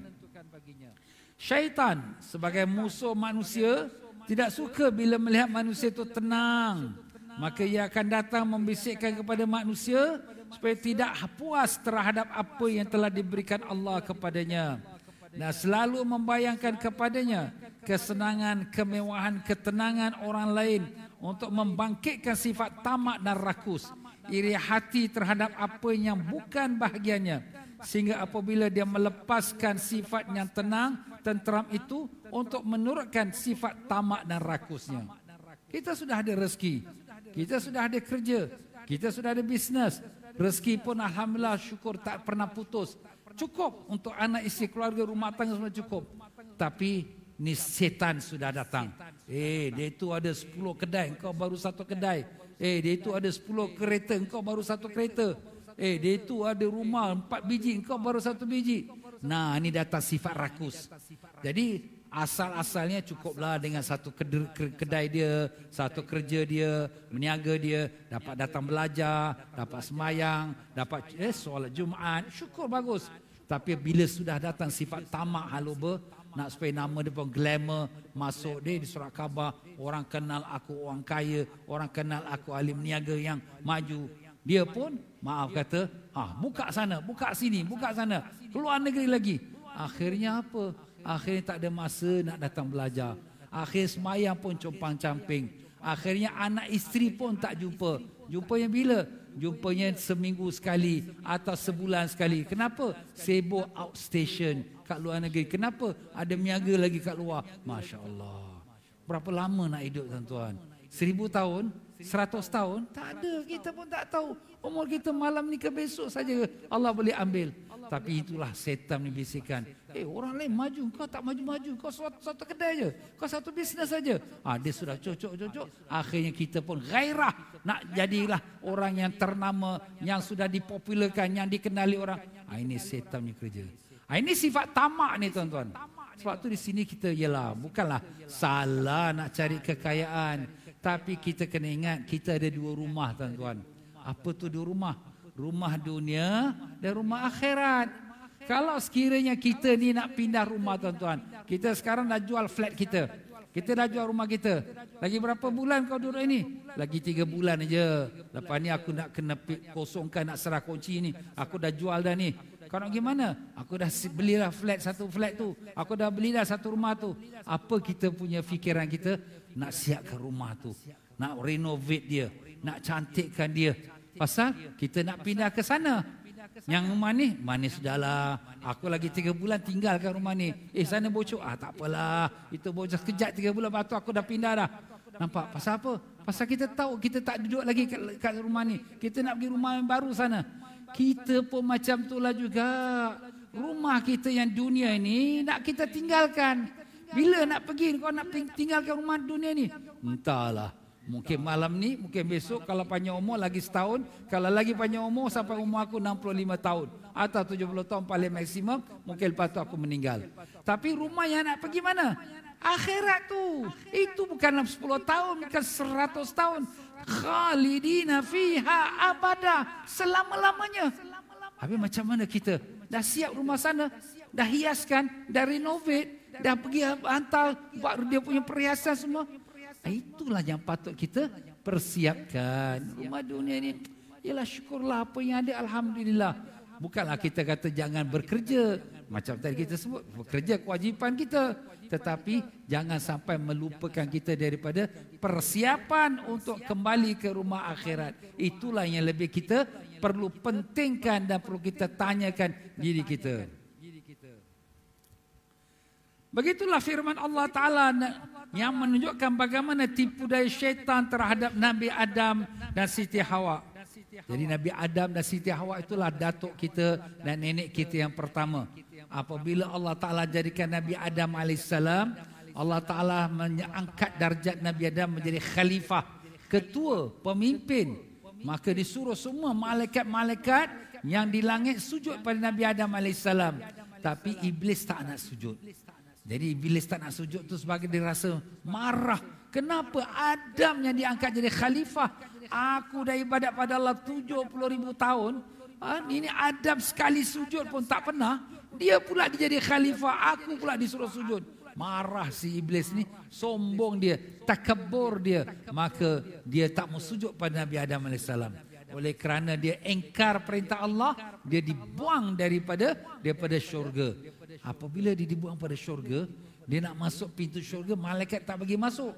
Syaitan sebagai musuh manusia tidak suka bila melihat manusia itu tenang. Maka ia akan datang membisikkan kepada manusia supaya tidak puas terhadap apa yang telah diberikan Allah kepadanya dan selalu membayangkan kepadanya kesenangan, kemewahan, ketenangan orang lain untuk membangkitkan sifat tamak dan rakus, iri hati terhadap apa yang bukan bahagiannya. Sehingga apabila dia melepaskan sifat yang tenang, tenteram itu untuk menurutkan sifat tamak dan rakusnya. Kita sudah ada rezeki, kita sudah ada kerja, kita sudah ada bisnes, rezeki pun alhamdulillah syukur tak pernah putus cukup untuk anak isteri keluarga rumah tangga semua cukup. Tapi ni setan sudah datang. Eh dia itu ada 10 kedai engkau baru satu kedai. Eh dia itu ada 10 kereta engkau baru satu kereta. Eh dia itu ada rumah empat biji engkau baru satu biji. Nah ini datang sifat rakus. Jadi asal-asalnya cukuplah dengan satu kedai dia, satu kerja dia, meniaga dia, dapat datang belajar, dapat semayang, dapat eh, solat Jumaat, syukur bagus. Tapi bila sudah datang sifat tamak haluba, nak supaya nama dia pun glamour, masuk dia di surat khabar, orang kenal aku orang kaya, orang kenal aku ahli meniaga yang maju. Dia pun, maaf kata, ah buka sana, buka sini, buka sana, keluar negeri lagi. Akhirnya apa? Akhirnya tak ada masa nak datang belajar. Akhir semayang pun compang camping. Akhirnya anak isteri pun tak jumpa. Jumpa yang bila? jumpanya seminggu sekali atau sebulan sekali. Kenapa? Sibuk outstation kat luar negeri. Kenapa? Ada miaga lagi kat luar. Masya Allah. Berapa lama nak hidup tuan-tuan? Seribu tahun? Seratus tahun? Tak ada. Kita pun tak tahu. Umur kita malam ni ke besok saja Allah boleh ambil. Tapi itulah setan ni bisikan. Eh orang lain maju, kau tak maju-maju. Kau satu, satu kedai je. Kau satu bisnes saja. Ah dia sudah cocok-cocok. Akhirnya kita pun gairah nak jadilah orang yang ternama, yang sudah dipopularkan, yang dikenali orang. Ah ini setan ni kerja. Ah ini sifat tamak ni tuan-tuan. Sebab tu di sini kita ialah bukanlah salah nak cari kekayaan, tapi kita kena ingat kita ada dua rumah tuan-tuan. Apa tu dua rumah? rumah dunia dan rumah akhirat. Kalau sekiranya kita ni nak pindah rumah tuan-tuan, kita sekarang dah jual flat kita. Kita dah jual rumah kita. Lagi berapa bulan kau duduk ini? Lagi tiga bulan aja. Lepas ni aku nak kena kosongkan, nak serah kunci ni. Aku dah jual dah ni. Kau nak pergi mana? Aku dah belilah flat satu flat tu. Aku dah belilah satu rumah tu. Apa kita punya fikiran kita? Nak siapkan rumah tu. Nak renovate dia. Nak cantikkan dia. Pasal kita nak pindah ke sana. Yang rumah ni manis sudahlah. Aku lagi tiga bulan tinggalkan rumah ni. Eh sana bocor. Ah tak apalah. Itu bocor sekejap tiga bulan. Lepas tu aku dah pindah dah. Nampak? Pasal apa? Pasal kita tahu kita tak duduk lagi kat, kat rumah ni. Kita nak pergi rumah yang baru sana. Kita pun macam itulah juga. Rumah kita yang dunia ini nak kita tinggalkan. Bila nak pergi kau nak tinggalkan rumah dunia ni? Entahlah. Mungkin malam ni, mungkin besok kalau panjang umur lagi setahun. Kalau lagi panjang umur sampai umur aku 65 tahun. Atau 70 tahun paling maksimum. Mungkin lepas tu aku meninggal. Tapi rumah yang nak pergi mana? Akhirat tu. Itu bukan 10 tahun, bukan 100 tahun. Khalidina fiha abada. Selama-lamanya. Habis macam mana kita? Dah siap rumah sana? Dah hiaskan? Dah renovate? Dah pergi hantar buat dia punya perhiasan semua? Itulah yang patut kita persiapkan. Rumah dunia ini, ialah syukurlah apa yang ada. Alhamdulillah. Bukanlah kita kata jangan bekerja. Macam tadi kita sebut, bekerja kewajipan kita. Tetapi jangan sampai melupakan kita daripada persiapan untuk kembali ke rumah akhirat. Itulah yang lebih kita perlu pentingkan dan perlu kita tanyakan diri kita. Begitulah firman Allah Ta'ala yang menunjukkan bagaimana tipu daya syaitan terhadap Nabi Adam dan Siti Hawa. Jadi Nabi Adam dan Siti Hawa itulah datuk kita dan nenek kita yang pertama. Apabila Allah Ta'ala jadikan Nabi Adam AS, Allah Ta'ala mengangkat darjat Nabi Adam menjadi khalifah, ketua, pemimpin. Maka disuruh semua malaikat-malaikat yang di langit sujud pada Nabi Adam AS. Tapi iblis tak nak sujud. Jadi Iblis tak nak sujud tu sebagai dia rasa marah. Kenapa Adam yang diangkat jadi khalifah? Aku dah ibadat pada Allah 70 ribu tahun. Ha, ini Adam sekali sujud pun tak pernah. Dia pula jadi khalifah. Aku pula disuruh sujud. Marah si Iblis ni. Sombong dia. Takabur dia. Maka dia tak mau sujud pada Nabi Adam AS. Oleh kerana dia engkar perintah Allah. Dia dibuang daripada daripada syurga. Apabila dia dibuang pada syurga, dia nak masuk pintu syurga, malaikat tak bagi masuk.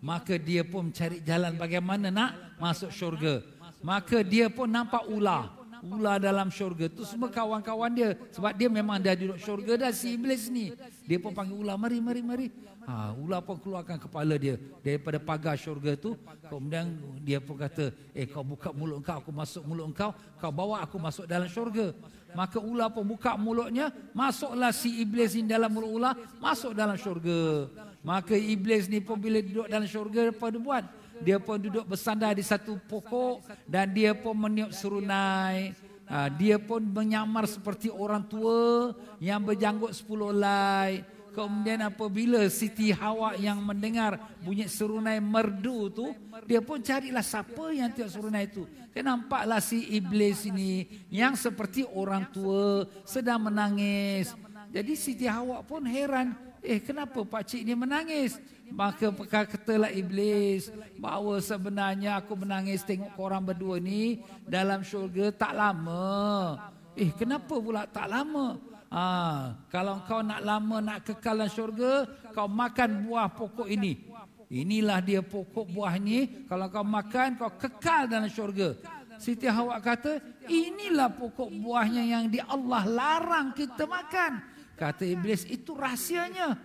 Maka dia pun cari jalan bagaimana nak masuk syurga. Maka dia pun nampak ular. Ular dalam syurga. Itu semua kawan-kawan dia. Sebab dia memang dah duduk syurga dah si iblis ni. Dia pun panggil ular, mari, mari, mari. Ha, ular pun keluarkan kepala dia daripada pagar syurga tu. Kemudian dia pun kata, eh kau buka mulut kau, aku masuk mulut kau. Kau bawa aku masuk dalam syurga. Maka ular pun buka mulutnya, masuklah si iblis ini dalam mulut ular, masuk dalam syurga. Maka iblis ni pun bila duduk dalam syurga, apa dia buat? Dia pun duduk bersandar di satu pokok dan dia pun meniup serunai. Ha, dia pun menyamar seperti orang tua yang berjanggut sepuluh lai. Kemudian apabila Siti Hawa yang mendengar bunyi serunai merdu tu, dia pun carilah siapa yang tiup serunai itu. Dia nampaklah si iblis ini yang seperti orang tua sedang menangis. Jadi Siti Hawa pun heran, eh kenapa pak cik ni menangis? Maka katalah iblis bahawa sebenarnya aku menangis tengok korang berdua ni dalam syurga tak lama. Eh kenapa pula tak lama? Ha, kalau kau nak lama nak kekal dalam syurga, kau makan buah pokok ini. Inilah dia pokok buah ini. Kalau kau makan, kau kekal dalam syurga. Siti Hawa kata, inilah pokok buahnya yang di Allah larang kita makan. Kata Iblis, itu rahsianya.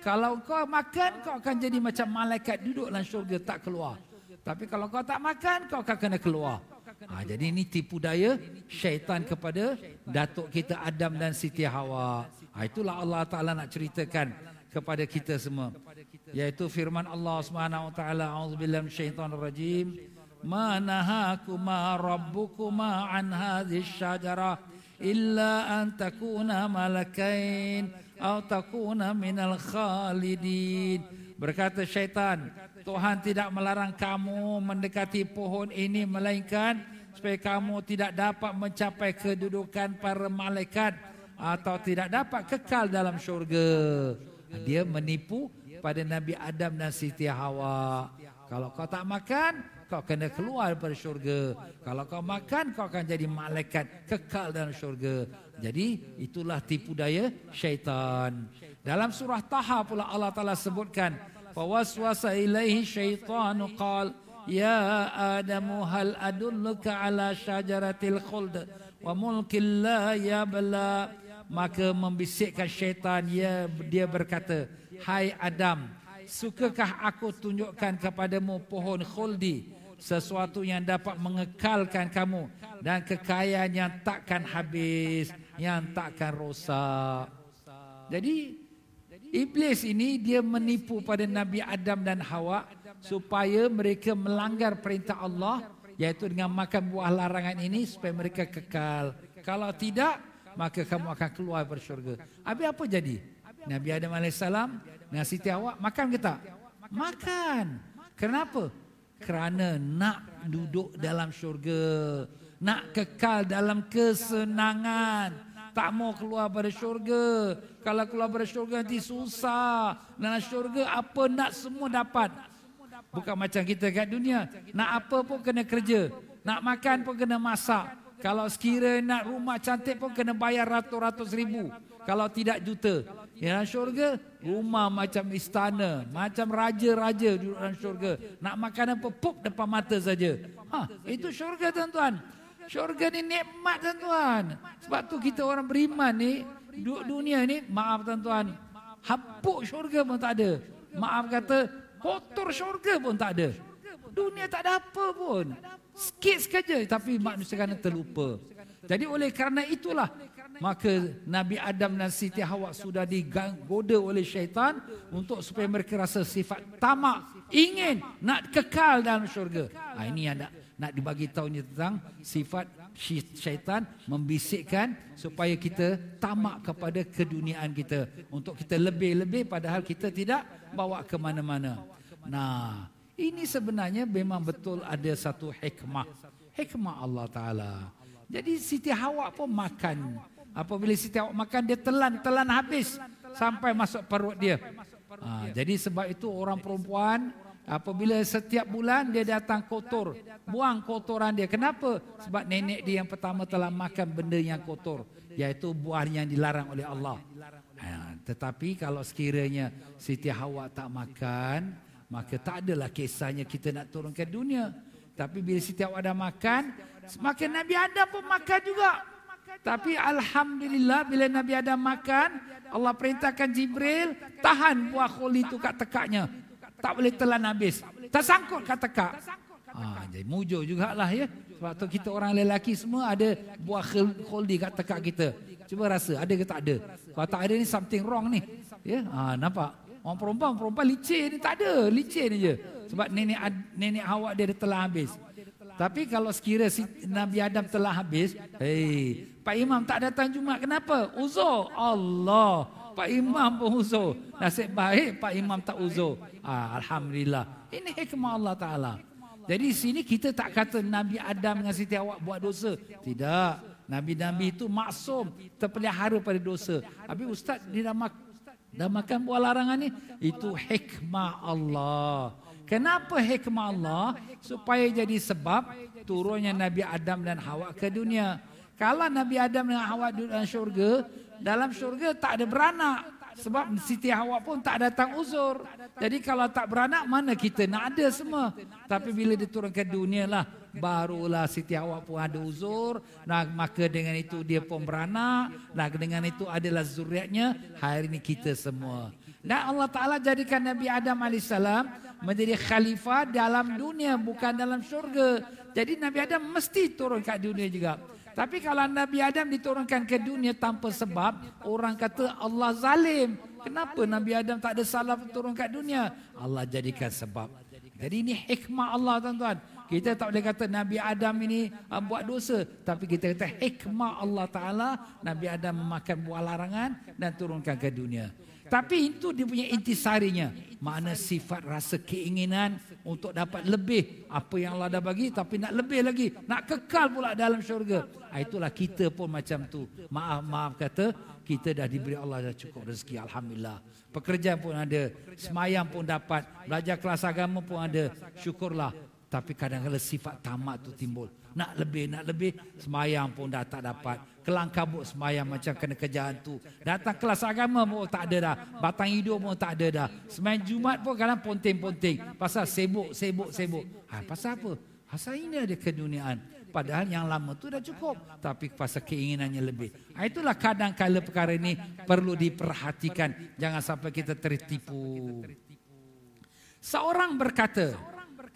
Kalau kau makan, kau akan jadi macam malaikat duduk dalam syurga, tak keluar. Tapi kalau kau tak makan, kau akan kena keluar. Ha, jadi ini tipu daya syaitan kepada datuk kita Adam dan Siti Hawa. Ha, itulah Allah Taala nak ceritakan kepada kita semua. Yaitu firman Allah Subhanahu wa taala auzubillahi minasyaitonir rajim. Ma nahakuma rabbukuma an hadhihi syajarah illa an takuna malakain atau takuna minal khalidin. Berkata syaitan, Tuhan tidak melarang kamu mendekati pohon ini melainkan supaya kamu tidak dapat mencapai kedudukan para malaikat atau tidak dapat kekal dalam syurga. Dia menipu pada Nabi Adam dan Siti Hawa. Kalau kau tak makan, kau kena keluar dari syurga. Kalau kau makan, kau akan jadi malaikat kekal dalam syurga. Jadi itulah tipu daya syaitan. Dalam surah Taha pula Allah Taala sebutkan fawaswasa ilaihi syaitanu qal ya adamu hal adulluka ala syajaratil khuld wa mulkin la yabla maka membisikkan syaitan ya dia berkata hai Adam sukakah aku tunjukkan kepadamu pohon khuldi sesuatu yang dapat mengekalkan kamu dan kekayaan yang takkan habis, yang takkan rosak. Jadi iblis ini dia menipu pada Nabi Adam dan Hawa supaya mereka melanggar perintah Allah yaitu dengan makan buah larangan ini supaya mereka kekal. Kalau tidak, maka kamu akan keluar dari syurga. Habis apa jadi? Nabi Adam AS dengan Siti Hawa makan kita? Makan. Kenapa? kerana nak duduk dalam syurga nak kekal dalam kesenangan tak mau keluar pada syurga. Kalau keluar pada syurga nanti susah. Dalam syurga apa nak semua dapat? Bukan macam kita kat dunia. Nak apa pun kena kerja. Nak makan pun kena masak. Kalau sekiranya nak rumah cantik pun kena bayar ratus-ratus ribu. Kalau tidak juta. Ya syurga rumah macam istana, macam raja-raja di dalam syurga. Nak makan apa pop depan mata saja. Ha, itu syurga tuan-tuan. Syurga ni nikmat tuan-tuan. Sebab tu kita orang beriman ni dunia ni maaf tuan-tuan. Hapuk syurga pun tak ada. Maaf kata kotor syurga pun tak ada. Dunia tak ada apa pun. Sikit saja tapi manusia kena terlupa. Jadi oleh kerana itulah maka Nabi Adam dan Siti Hawa sudah digoda oleh syaitan untuk supaya mereka rasa sifat tamak, ingin nak kekal dalam syurga. Ha, ini yang nak, dibagi tahu ni tentang sifat syaitan membisikkan supaya kita tamak kepada keduniaan kita untuk kita lebih-lebih padahal kita tidak bawa ke mana-mana. Nah, ini sebenarnya memang betul ada satu hikmah. Hikmah Allah Ta'ala. Jadi Siti Hawa pun makan Apabila Siti Awak makan dia telan telan habis sampai masuk perut dia. Ha, jadi sebab itu orang perempuan apabila setiap bulan dia datang kotor, buang kotoran dia. Kenapa? Sebab nenek dia yang pertama telah makan benda yang kotor, yaitu buah yang dilarang oleh Allah. Ha, tetapi kalau sekiranya Siti Hawa tak makan, maka tak adalah kisahnya kita nak turun ke dunia. Tapi bila Siti Hawa dah makan, semakin Nabi Adam pun makan juga. Tapi Alhamdulillah bila Nabi Adam makan, Allah perintahkan Jibril tahan buah kholi itu kat tekaknya. Tak boleh telan habis. Tersangkut kat tekak. Ha, jadi mujur jugalah ya. Sebab tu kita orang lelaki semua ada buah kholi kat tekak kita. Cuba rasa ada ke tak ada. Kalau tak ada ni something wrong ni. Ya, ha, nampak? Orang perempuan, perempuan licin ni tak ada. Licin je. Sebab nenek nenek awak dia telah habis. Tapi kalau sekira si Nabi Adam telah habis, hey, Pak Imam tak datang Jumat kenapa? Uzur. Allah. Pak Imam pun uzur. Nasib baik Pak Imam tak uzur. Ah, Alhamdulillah. Ini hikmah Allah Ta'ala. Jadi sini kita tak kata Nabi Adam dengan Siti Awak buat dosa. Tidak. Nabi-Nabi itu maksum. Terpelihara pada dosa. Tapi Ustaz dia dah, mak dah makan buah larangan ni. Itu hikmah Allah. Kenapa hikmah Allah? Supaya jadi sebab turunnya Nabi Adam dan Hawa ke dunia. Kalau Nabi Adam dan Hawa duduk dalam syurga, dalam syurga tak ada beranak. Sebab Siti Hawa pun tak datang uzur. Jadi kalau tak beranak, mana kita nak ada semua. Tapi bila diturun ke dunia lah, barulah Siti Hawa pun ada uzur. Nah, maka dengan itu dia pun beranak. Nah, dengan itu adalah zuriatnya. Hari ini kita semua. Dan Allah Ta'ala jadikan Nabi Adam AS menjadi khalifah dalam dunia bukan dalam syurga. Jadi Nabi Adam mesti turun ke dunia juga. Tapi kalau Nabi Adam diturunkan ke dunia tanpa sebab, orang kata Allah zalim. Kenapa Nabi Adam tak ada salah turun ke dunia? Allah jadikan sebab. Jadi ini hikmah Allah tuan-tuan. Kita tak boleh kata Nabi Adam ini uh, buat dosa. Tapi kita kata hikmah Allah Ta'ala. Nabi Adam memakan buah larangan dan turunkan ke dunia. Tapi itu dia punya intisarinya. Mana sifat rasa keinginan untuk dapat lebih apa yang Allah dah bagi tapi nak lebih lagi, nak kekal pula dalam syurga. Ah, itulah kita pun macam tu. Maaf maaf kata kita dah diberi Allah dah cukup rezeki alhamdulillah. Pekerjaan pun ada, semayang pun dapat, belajar kelas agama pun ada. Syukurlah. Tapi kadang-kadang sifat tamat tu timbul. nak lebih, nak lebih. Semayang pun dah tak dapat. Kelang kabut semayang macam kena kejar tu. Datang kelas agama pun tak ada dah. Batang hidup pun tak ada dah. Semayang Jumat pun kadang ponting-ponting. Pasal sibuk, sibuk, sibuk. Ha, pasal apa? Pasal ini ada keduniaan. Padahal yang lama tu dah cukup. Tapi pasal keinginannya lebih. Ha, itulah kadang-kala perkara ini perlu diperhatikan. Jangan sampai kita tertipu. Seorang berkata,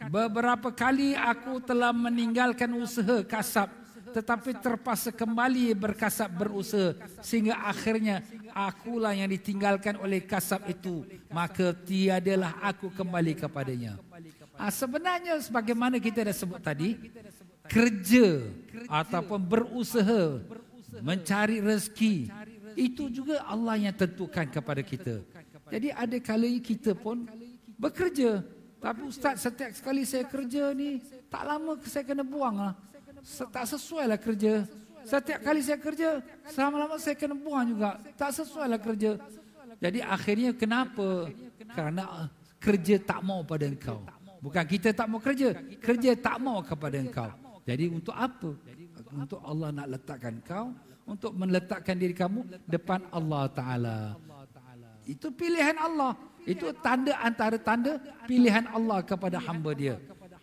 beberapa kali aku telah meninggalkan usaha kasab tetapi terpaksa kembali berkasab berusaha sehingga akhirnya akulah yang ditinggalkan oleh kasab itu maka tiadalah aku kembali kepadanya. Ha, sebenarnya sebagaimana kita dah sebut tadi kerja ataupun berusaha mencari rezeki itu juga Allah yang tentukan kepada kita. Jadi ada kala kita pun bekerja. Tapi Ustaz setiap sekali saya kerja ni tak lama saya kena buang lah. Tak sesuai lah kerja. Setiap kali saya kerja, selama-lama saya kena buang juga. Tak sesuai lah kerja. Jadi akhirnya kenapa? Karena kerja tak mau pada engkau. Bukan kita tak mau kerja. Kerja tak mau kepada engkau. Jadi untuk apa? Untuk Allah nak letakkan engkau. Untuk meletakkan diri kamu depan Allah Ta'ala. Itu pilihan Allah. Itu tanda antara tanda pilihan Allah kepada hamba dia.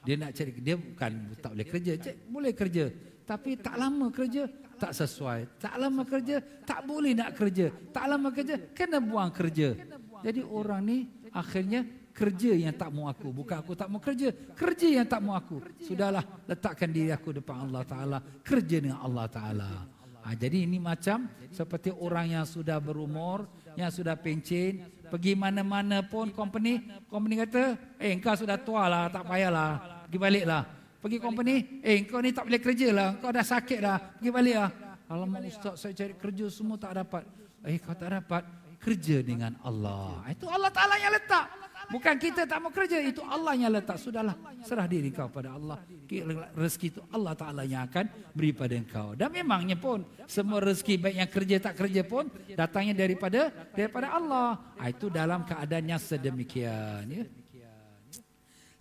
Dia nak cari dia bukan tak boleh kerja, cik, boleh kerja. Tapi tak lama kerja, tak sesuai. Tak lama kerja, tak boleh nak kerja. Tak lama kerja, kena buang kerja. Jadi orang ni akhirnya kerja yang tak mau aku. Bukan aku tak mau kerja. Kerja yang tak mau aku. Sudahlah letakkan diri aku depan Allah Ta'ala. Kerja dengan Allah Ta'ala. Ha, jadi ini macam seperti orang yang sudah berumur, yang sudah pencin, Pergi mana-mana pun company, company kata, eh engkau sudah tua lah, tak payahlah, pergi balik lah. Pergi company, eh engkau ni tak boleh kerja lah, engkau dah sakit dah, pergi balik lah. Alamak ustaz, saya cari kerja semua tak dapat. Eh kau tak dapat, kerja dengan Allah. Itu Allah Ta'ala yang letak. Bukan kita tak mau kerja, itu Allah yang letak. Sudahlah, serah diri kau pada Allah. Rezeki itu Allah Ta'ala yang akan beri pada engkau. Dan memangnya pun, semua rezeki baik yang kerja tak kerja pun, datangnya daripada daripada Allah. Ah, itu dalam keadaannya sedemikian. Ya.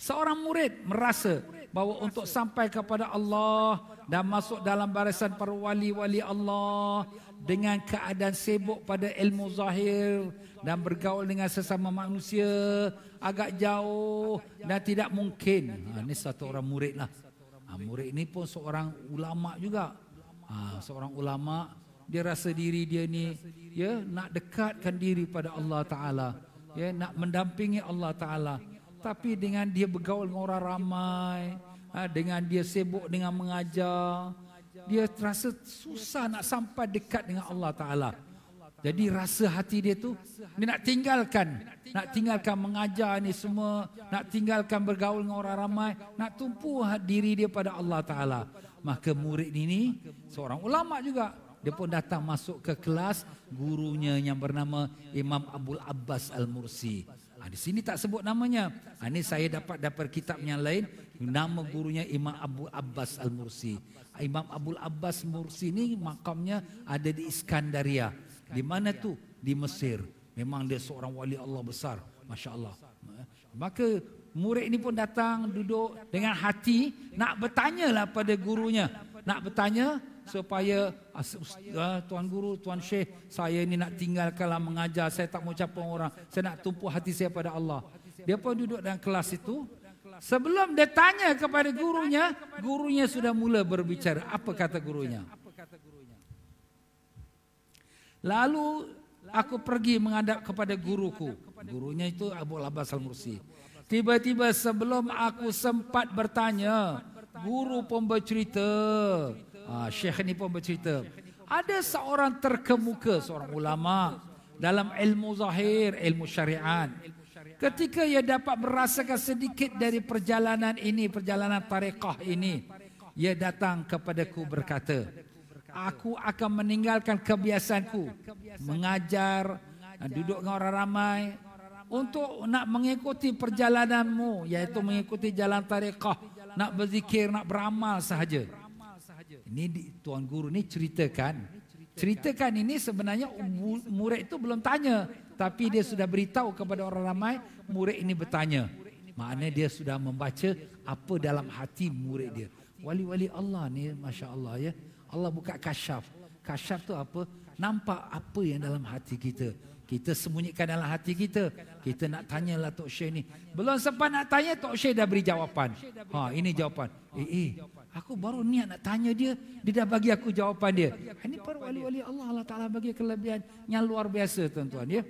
Seorang murid merasa bahawa untuk sampai kepada Allah dan masuk dalam barisan para wali-wali Allah dengan keadaan sibuk pada ilmu zahir, dan bergaul dengan sesama manusia agak jauh dan tidak mungkin. Ha, ini satu orang murid lah. Ha, murid ini pun seorang ulama juga. Ha, seorang ulama dia rasa diri dia ni ya nak dekatkan diri pada Allah Taala, ya nak mendampingi Allah Taala. Tapi dengan dia bergaul dengan orang ramai, ha, dengan dia sibuk dengan mengajar, dia terasa susah nak sampai dekat dengan Allah Taala. Jadi rasa hati dia tu dia nak tinggalkan, nak tinggalkan mengajar ni semua, nak tinggalkan bergaul dengan orang ramai, nak tumpu diri dia pada Allah Taala. Maka murid ini seorang ulama juga, dia pun datang masuk ke kelas gurunya yang bernama Imam Abdul Abbas Al-Mursi. Ha, di sini tak sebut namanya. Ha, ini saya dapat dapat kitab yang lain, nama gurunya Imam Abu Abbas Al-Mursi. Ha, Imam Abdul Abbas Mursi ini makamnya ada di Iskandaria. Di mana tu? Di Mesir. Memang dia seorang wali Allah besar. Masya Allah. Maka murid ini pun datang duduk dengan hati nak bertanya lah pada gurunya. Nak bertanya supaya uh, tuan guru, tuan syekh, saya ini nak tinggalkanlah mengajar. Saya tak mau capung orang. Saya nak tumpu hati saya pada Allah. Dia pun duduk dalam kelas itu. Sebelum dia tanya kepada gurunya, gurunya sudah mula berbicara. Apa kata gurunya? Lalu aku pergi menghadap kepada guruku. Gurunya itu Abu Labas Al-Mursi. Tiba-tiba sebelum aku sempat bertanya, guru pun bercerita. Ha, Syekh ini pun bercerita. Ada seorang terkemuka, seorang ulama dalam ilmu zahir, ilmu syariat. Ketika ia dapat merasakan sedikit dari perjalanan ini, perjalanan tarekah ini, ia datang kepadaku berkata, aku akan meninggalkan kebiasaanku mengajar duduk dengan orang ramai untuk nak mengikuti perjalananmu iaitu mengikuti jalan tarekah nak berzikir nak beramal sahaja ini tuan guru ni ceritakan. Ceritakan. Ini sebenarnya murid itu belum tanya. Tapi dia sudah beritahu kepada orang ramai murid ini bertanya. Maknanya dia sudah membaca apa dalam hati murid dia. Wali-wali Allah ni Masya Allah ya. Allah buka kasyaf. Kasyaf tu apa? Nampak apa yang dalam hati kita. Kita sembunyikan dalam hati kita. Kita nak tanyalah Tok Syekh ni. Belum sempat nak tanya, Tok Syekh dah beri jawapan. Ha, ini jawapan. Eh, eh, aku baru niat nak tanya dia. Dia dah bagi aku jawapan dia. Ini para wali-wali Allah. Allah Ta'ala bagi kelebihan yang luar biasa tuan-tuan. Ya.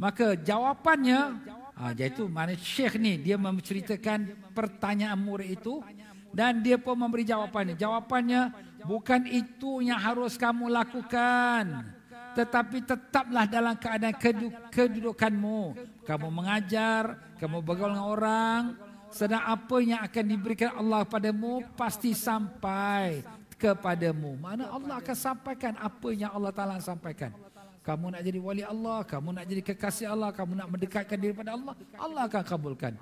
Maka jawapannya, ha, iaitu mana Syekh ni, dia menceritakan pertanyaan murid itu. Dan dia pun memberi jawapannya. Jawapannya, bukan itu yang harus kamu lakukan. Tetapi tetaplah dalam keadaan kedudukanmu. Kamu mengajar, kamu bergaul dengan orang. Sedang apa yang akan diberikan Allah padamu pasti sampai kepadamu. Mana Allah akan sampaikan apa yang Allah Ta'ala sampaikan. Kamu nak jadi wali Allah, kamu nak jadi kekasih Allah, kamu nak mendekatkan diri pada Allah, Allah akan kabulkan.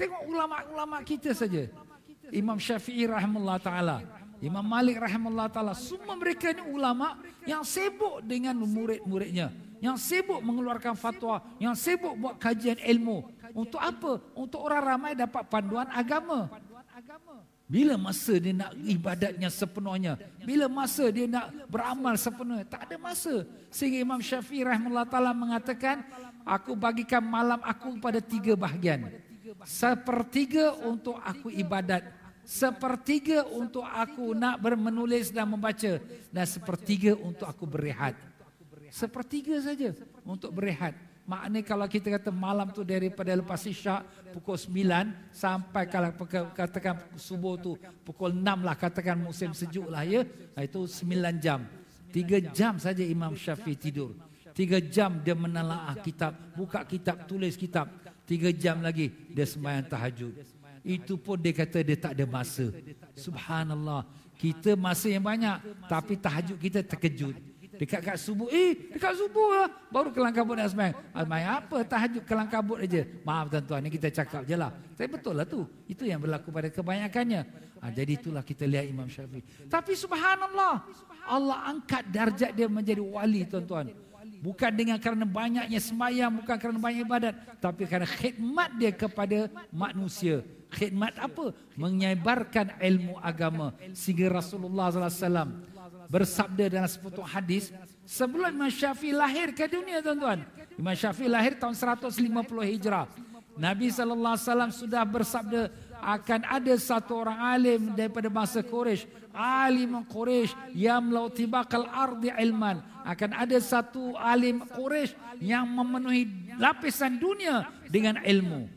Tengok ulama-ulama kita saja. Imam Syafi'i rahimahullah ta'ala. Imam Malik rahimahullah ta'ala. Semua mereka ini ulama yang sibuk dengan murid-muridnya. Yang sibuk mengeluarkan fatwa. Yang sibuk buat kajian ilmu. Untuk apa? Untuk orang ramai dapat panduan agama. Bila masa dia nak ibadatnya sepenuhnya? Bila masa dia nak beramal sepenuhnya? Tak ada masa. Sehingga Imam Syafi'i rahimahullah ta'ala mengatakan, Aku bagikan malam aku pada tiga bahagian. Sepertiga untuk aku ibadat. Sepertiga untuk aku nak menulis dan membaca. Dan sepertiga untuk aku berehat. Sepertiga saja untuk berehat. Maknanya kalau kita kata malam tu daripada lepas isyak pukul 9 sampai kalau katakan subuh tu pukul 6 lah katakan musim sejuk lah ya. Itu 9 jam. 3 jam saja Imam Syafi'i tidur. 3 jam dia menelaah kitab, buka kitab, tulis kitab. Tiga jam lagi dia sembahyang tahajud. Itu pun dia kata dia tak ada masa. Subhanallah. Kita masa yang banyak. Tapi tahajud kita terkejut. Dekat kat subuh. Eh, dekat subuh lah. Baru kelang kabut nak sembahyang. Sembahyang apa? Tahajud kelang kabut aja. Maaf tuan-tuan. Ini kita cakap je lah. Tapi betul lah tu. Itu yang berlaku pada kebanyakannya. Ha, jadi itulah kita lihat Imam Syafi'i. Tapi subhanallah. Allah angkat darjat dia menjadi wali tuan-tuan. Bukan dengan kerana banyaknya semayang, bukan kerana banyak ibadat. Tapi kerana khidmat dia kepada manusia. Khidmat apa? Menyebarkan ilmu agama. Sehingga Rasulullah SAW bersabda dalam sepotong hadis. Sebelum Imam Syafi'i lahir ke dunia tuan-tuan. Imam Syafi'i lahir tahun 150 Hijrah. Nabi SAW sudah bersabda akan ada satu orang alim daripada masa Quraisy, alim Quraisy yang melautibakal ardi ilman. Akan ada satu alim Quraisy yang memenuhi lapisan dunia dengan ilmu.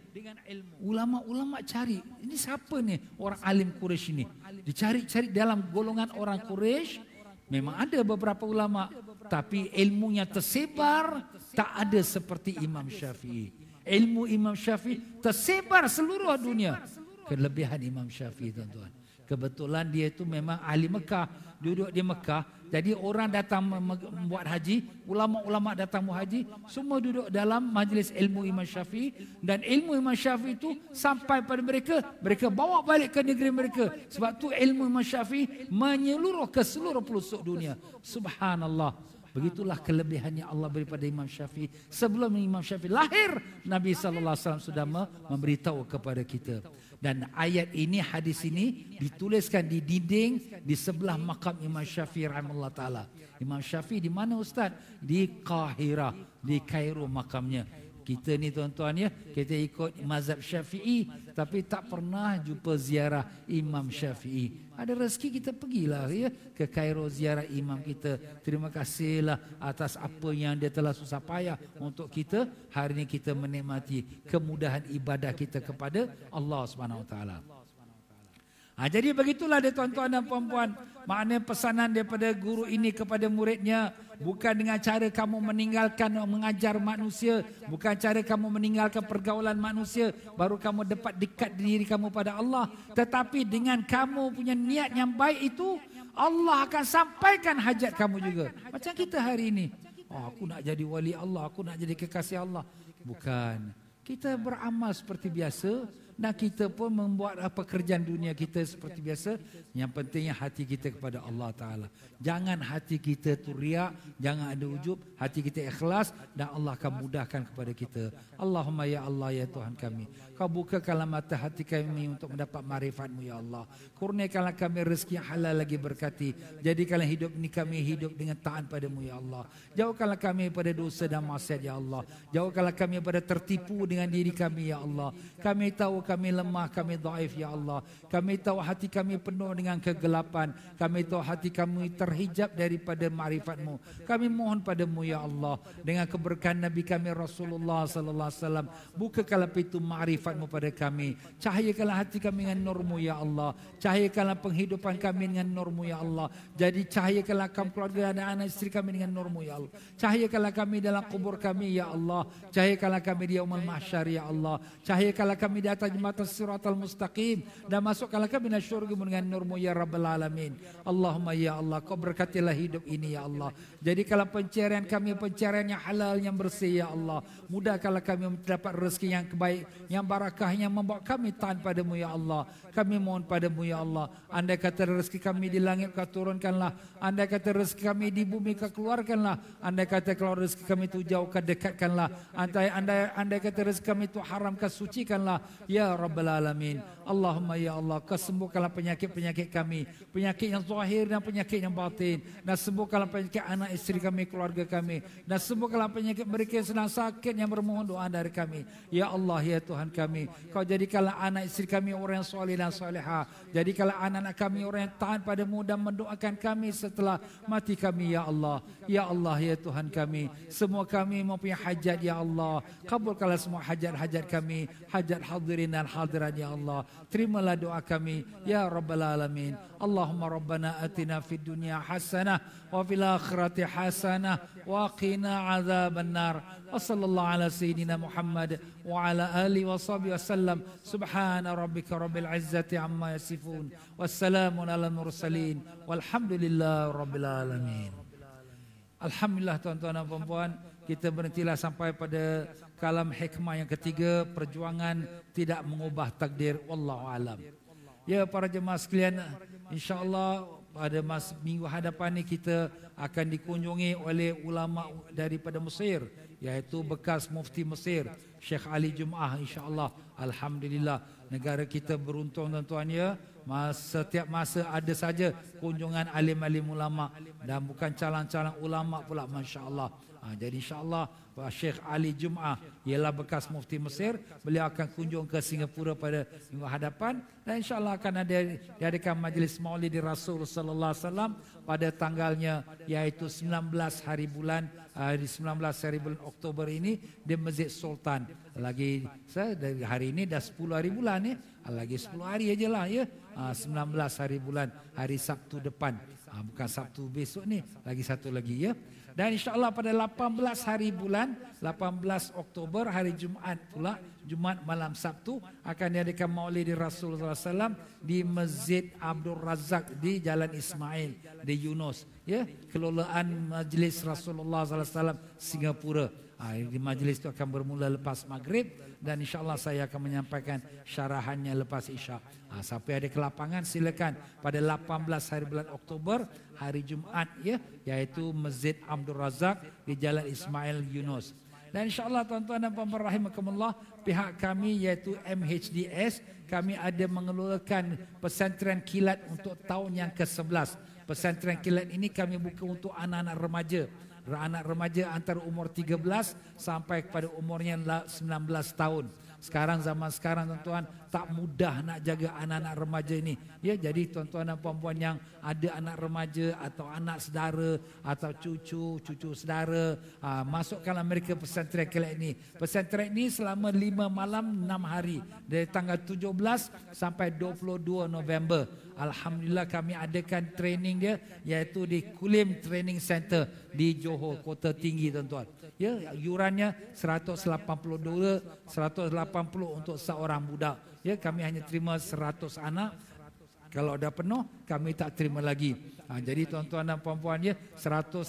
Ulama-ulama cari, ini siapa ni orang alim Quraisy ini? Dicari-cari dalam golongan orang Quraisy, memang ada beberapa ulama, tapi ilmunya tersebar tak ada seperti Imam Syafi'i. Ilmu Imam Syafi'i tersebar seluruh dunia kelebihan Imam Syafi'i tuan-tuan. Kebetulan dia itu memang ahli Mekah, duduk di Mekah. Jadi orang datang membuat haji, ulama-ulama datang membuat haji, semua duduk dalam majlis ilmu Imam Syafi'i dan ilmu Imam Syafi'i itu sampai pada mereka, mereka bawa balik ke negeri mereka. Sebab tu ilmu Imam Syafi'i menyeluruh ke seluruh pelosok dunia. Subhanallah. Begitulah kelebihannya Allah beri pada Imam Syafi'i. Sebelum Imam Syafi'i lahir, Nabi SAW sudah memberitahu kepada kita. Dan ayat ini, hadis ini dituliskan di dinding di sebelah makam Imam Syafi'i rahimahullah ta'ala. Imam Syafi'i di mana Ustaz? Di Kahira, di Kairo makamnya. Kita ni tuan-tuan ya, kita ikut mazhab Syafi'i tapi tak pernah jumpa ziarah Imam Syafi'i. Ada rezeki kita pergilah ya ke Kairo ziarah imam kita. Terima kasihlah atas apa yang dia telah susah payah untuk kita. Hari ini kita menikmati kemudahan ibadah kita kepada Allah Subhanahu Wa Taala. Ha, jadi begitulah dia tuan-tuan dan puan-puan. Makna pesanan daripada guru ini kepada muridnya. Bukan dengan cara kamu meninggalkan mengajar manusia. Bukan cara kamu meninggalkan pergaulan manusia. Baru kamu dapat dekat diri kamu pada Allah. Tetapi dengan kamu punya niat yang baik itu. Allah akan sampaikan hajat kamu juga. Macam kita hari ini. Oh, aku nak jadi wali Allah. Aku nak jadi kekasih Allah. Bukan. Kita beramal seperti biasa dan kita pun membuat apa kerjaan dunia kita seperti biasa. Yang pentingnya hati kita kepada Allah Taala. Jangan hati kita tu riak, jangan ada ujub, hati kita ikhlas dan Allah akan mudahkan kepada kita. Allahumma ya Allah ya Tuhan kami. Kau bukakanlah mata hati kami untuk mendapat marifat-Mu ya Allah. Kurniakanlah kami rezeki yang halal lagi berkati. Jadikanlah hidup ini kami hidup dengan taat padamu ya Allah. Jauhkanlah kami pada dosa dan maksiat ya Allah. Jauhkanlah kami pada tertipu dengan diri kami ya Allah. Kami tahu kami lemah, kami dhaif ya Allah. Kami tahu hati kami penuh dengan kegelapan. Kami tahu hati kami ter terhijab daripada ma'rifatmu. Kami mohon padamu ya Allah dengan keberkahan Nabi kami Rasulullah sallallahu alaihi wasallam bukakanlah pintu ma'rifatmu pada kami. Cahayakanlah hati kami dengan nurmu ya Allah. Cahayakanlah penghidupan kami dengan nurmu ya Allah. Jadi cahayakanlah kami keluarga dan anak isteri kami dengan nurmu ya Allah. Cahayakanlah kami dalam kubur kami ya Allah. Cahayakanlah kami di yaumul mahsyar ya Allah. Cahayakanlah kami di atas jembatan siratal mustaqim dan masukkanlah kami dalam syurga dengan nurmu ya rabbal alamin. Allahumma ya Allah kau berkatilah hidup ini ya Allah. Jadi kalau pencarian kami pencarian yang halal yang bersih ya Allah. Mudahkanlah kami mendapat rezeki yang baik, yang barakah yang membawa kami taat padamu ya Allah. Kami mohon padamu ya Allah. Andai kata rezeki kami di langit kau turunkanlah. Andai kata rezeki kami di bumi kau keluarkanlah. Andai kata kalau rezeki kami itu jauh kau dekatkanlah. Andai, andai, andai kata rezeki kami itu haram kau sucikanlah. Ya Rabbal Alamin. Allahumma ya Allah. Kau sembuhkanlah penyakit-penyakit kami. Penyakit yang zahir dan penyakit yang batin. Dan sembuhkanlah penyakit anak isteri kami keluarga kami. Dan sembuhkanlah penyakit mereka yang sedang sakit yang bermohon doa dari kami. Ya Allah ya Tuhan kami kau jadikanlah anak isteri kami orang yang soleh dan soleha. Jadikanlah anak-anak kami orang yang taat padamu dan mendoakan kami setelah mati kami ya Allah. Ya Allah ya Tuhan kami semua kami mempunyai hajat ya Allah. Kabulkanlah semua hajat-hajat kami hajat hadirin dan hadirat ya Allah Terimalah doa kami ya rabbal alamin. Allahumma rabbana atina fid dunya hasanah wa fil akhirati hasanah wa qina azaban nar. Wa sallallahu ala sayyidina Muhammad wa ala ali wa sahbihi wasallam. Subhana rabbika rabbil izzati amma yasifun. Wassalamu ala mursalin. Walhamdulillahi rabbil alamin. Alhamdulillah tuan-tuan dan puan-puan kita berhentilah sampai pada kalam hikmah yang ketiga perjuangan tidak mengubah takdir. Wallahu alam. Ya para jemaah sekalian insyaallah pada masa minggu hadapan ini kita akan dikunjungi oleh ulama daripada Mesir iaitu bekas mufti Mesir Syekh Ali Jum'ah insyaallah. Alhamdulillah negara kita beruntung tuan-tuan ya. Masa setiap masa ada saja kunjungan alim-alim ulama dan bukan calon-calon ulama pula masya-Allah ha, jadi insya-Allah Syekh Ali Jum'ah ialah bekas mufti Mesir. Beliau akan kunjung ke Singapura pada minggu hadapan dan insya-Allah akan ada diadakan majlis Maulid Rasul sallallahu alaihi wasallam pada tanggalnya iaitu 19 hari bulan hari 19 hari bulan Oktober ini di Masjid Sultan. Lagi dari hari ini dah 10 hari bulan ya. Lagi 10 hari ajalah ya. 19 ah, hari bulan hari Sabtu depan. Ah, bukan Sabtu besok ni, lagi satu lagi ya. Dan insyaAllah pada 18 hari bulan, 18 Oktober hari Jumaat pula, Jumaat malam Sabtu, akan diadakan maulid Rasulullah SAW di Masjid Abdul Razak di Jalan Ismail di Yunus. Ya, kelolaan Majlis Rasulullah SAW Singapura. Ha, di majlis itu akan bermula lepas maghrib dan insyaAllah saya akan menyampaikan syarahannya lepas isyak. Ha, siapa ada ke lapangan silakan pada 18 hari bulan Oktober hari Jumaat ya iaitu Masjid Abdul Razak di Jalan Ismail Yunus. Dan insyaAllah tuan-tuan dan puan-puan rahimakumullah pihak kami iaitu MHDS kami ada mengelolakan pesantren kilat untuk tahun yang ke-11. Pesantren kilat ini kami buka untuk anak-anak remaja anak remaja antara umur 13 sampai kepada umurnya 19 tahun. Sekarang zaman sekarang tuan-tuan tak mudah nak jaga anak-anak remaja ini. Ya jadi tuan-tuan dan puan-puan yang ada anak remaja atau anak saudara atau cucu, cucu saudara, aa, masukkanlah mereka pesantren kelak ini. Pesantren ini selama 5 malam 6 hari dari tanggal 17 sampai 22 November. Alhamdulillah kami adakan training dia iaitu di Kulim Training Center di Johor Kota Tinggi tuan-tuan. Ya, yurannya 180 dolar, 180 untuk seorang budak. Ya, kami hanya terima 100 anak Kalau dah penuh, kami tak terima lagi. Ha, jadi tuan-tuan dan puan-puan ya, 180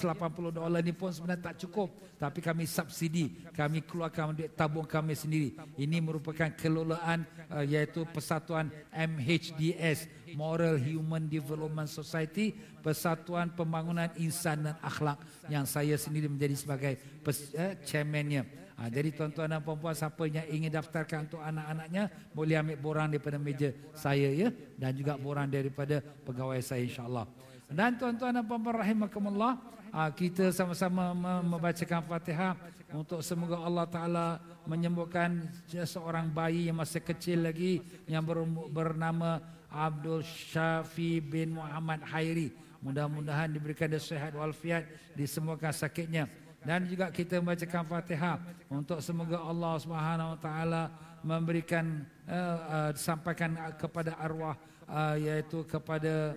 dolar ni pun sebenarnya tak cukup. Tapi kami subsidi, kami keluarkan duit tabung kami sendiri. Ini merupakan kelolaan uh, iaitu Persatuan MHDS, Moral Human Development Society, Persatuan Pembangunan Insan dan Akhlak yang saya sendiri menjadi sebagai pes, uh, chairmannya. Ha, jadi tuan-tuan dan puan-puan siapa yang ingin daftarkan untuk anak-anaknya boleh ambil borang daripada meja saya ya dan juga borang daripada pegawai saya insya-Allah. Dan tuan-tuan dan puan-puan rahimakumullah, ha, kita sama-sama membacakan Fatihah untuk semoga Allah taala menyembuhkan seorang bayi yang masih kecil lagi yang bernama Abdul Syafi bin Muhammad Hairi. Mudah-mudahan diberikan sehat walafiat, disembuhkan sakitnya dan juga kita membacakan Fatihah untuk semoga Allah Subhanahu Wa Taala memberikan uh, uh, sampaikan kepada arwah uh, yaitu kepada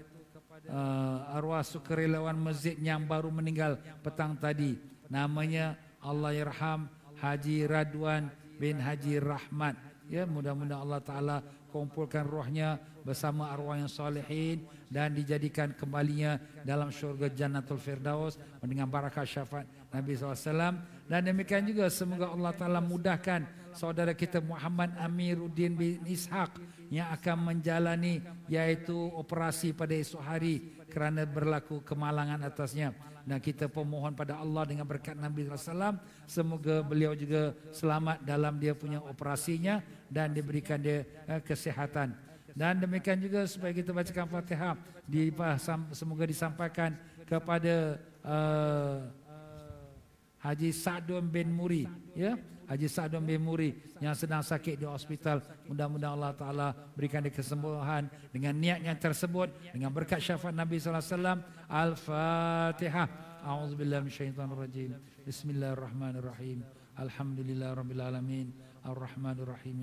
uh, arwah sukarelawan masjid yang baru meninggal petang tadi. Namanya Allah Yarham Haji Radwan bin Haji Rahmat. Ya mudah-mudahan Allah Taala kumpulkan rohnya bersama arwah yang salihin dan dijadikan kembalinya dalam syurga Jannatul Firdaus. Dengan barakah syafaat Nabi SAW dan demikian juga semoga Allah Ta'ala mudahkan saudara kita Muhammad Amiruddin bin Ishaq yang akan menjalani yaitu operasi pada esok hari kerana berlaku kemalangan atasnya. Dan kita pemohon pada Allah dengan berkat Nabi SAW semoga beliau juga selamat dalam dia punya operasinya dan diberikan dia eh, kesihatan. Dan demikian juga supaya kita bacakan Fatihah semoga disampaikan kepada uh, Haji Sa'dun bin Muri ya? Haji Sa'dun bin Muri yang sedang sakit di hospital. Mudah-mudahan Allah taala berikan dia kesembuhan dengan niat yang tersebut dengan berkat syafaat Nabi sallallahu alaihi wasallam. al-Fatihah. A'udzubillahi minasyaitonir rajim bismillahirrahmanirrahim alhamdulillahirabbil alamin. Arrahmanir rahim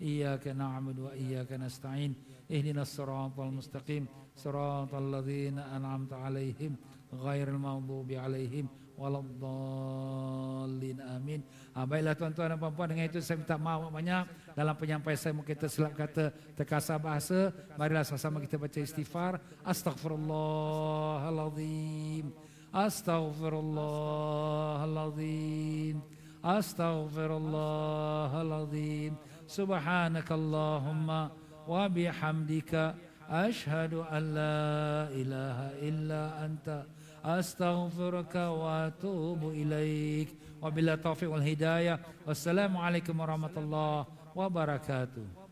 iyyaka na'budu wa iyyaka nasta'in. Ihdinas siratal mustaqim. Siratal ladzina an'amta 'alaihim ghairil maghdubi 'alaihim waladhdallin amin. Ha, baiklah tuan-tuan dan puan-puan dengan itu saya minta maaf banyak dalam penyampaian saya mungkin tersilap kata terkasar bahasa. Marilah sama-sama kita baca istighfar. Astaghfirullahalazim. Astaghfirullahalazim. Astaghfirullahalazim. Subhanakallahumma wa bihamdika ashhadu an la ilaha illa anta astaghfiruka wa atubu ilaik wa bila taufiq wal hidayah Wassalamualaikum warahmatullahi wabarakatuh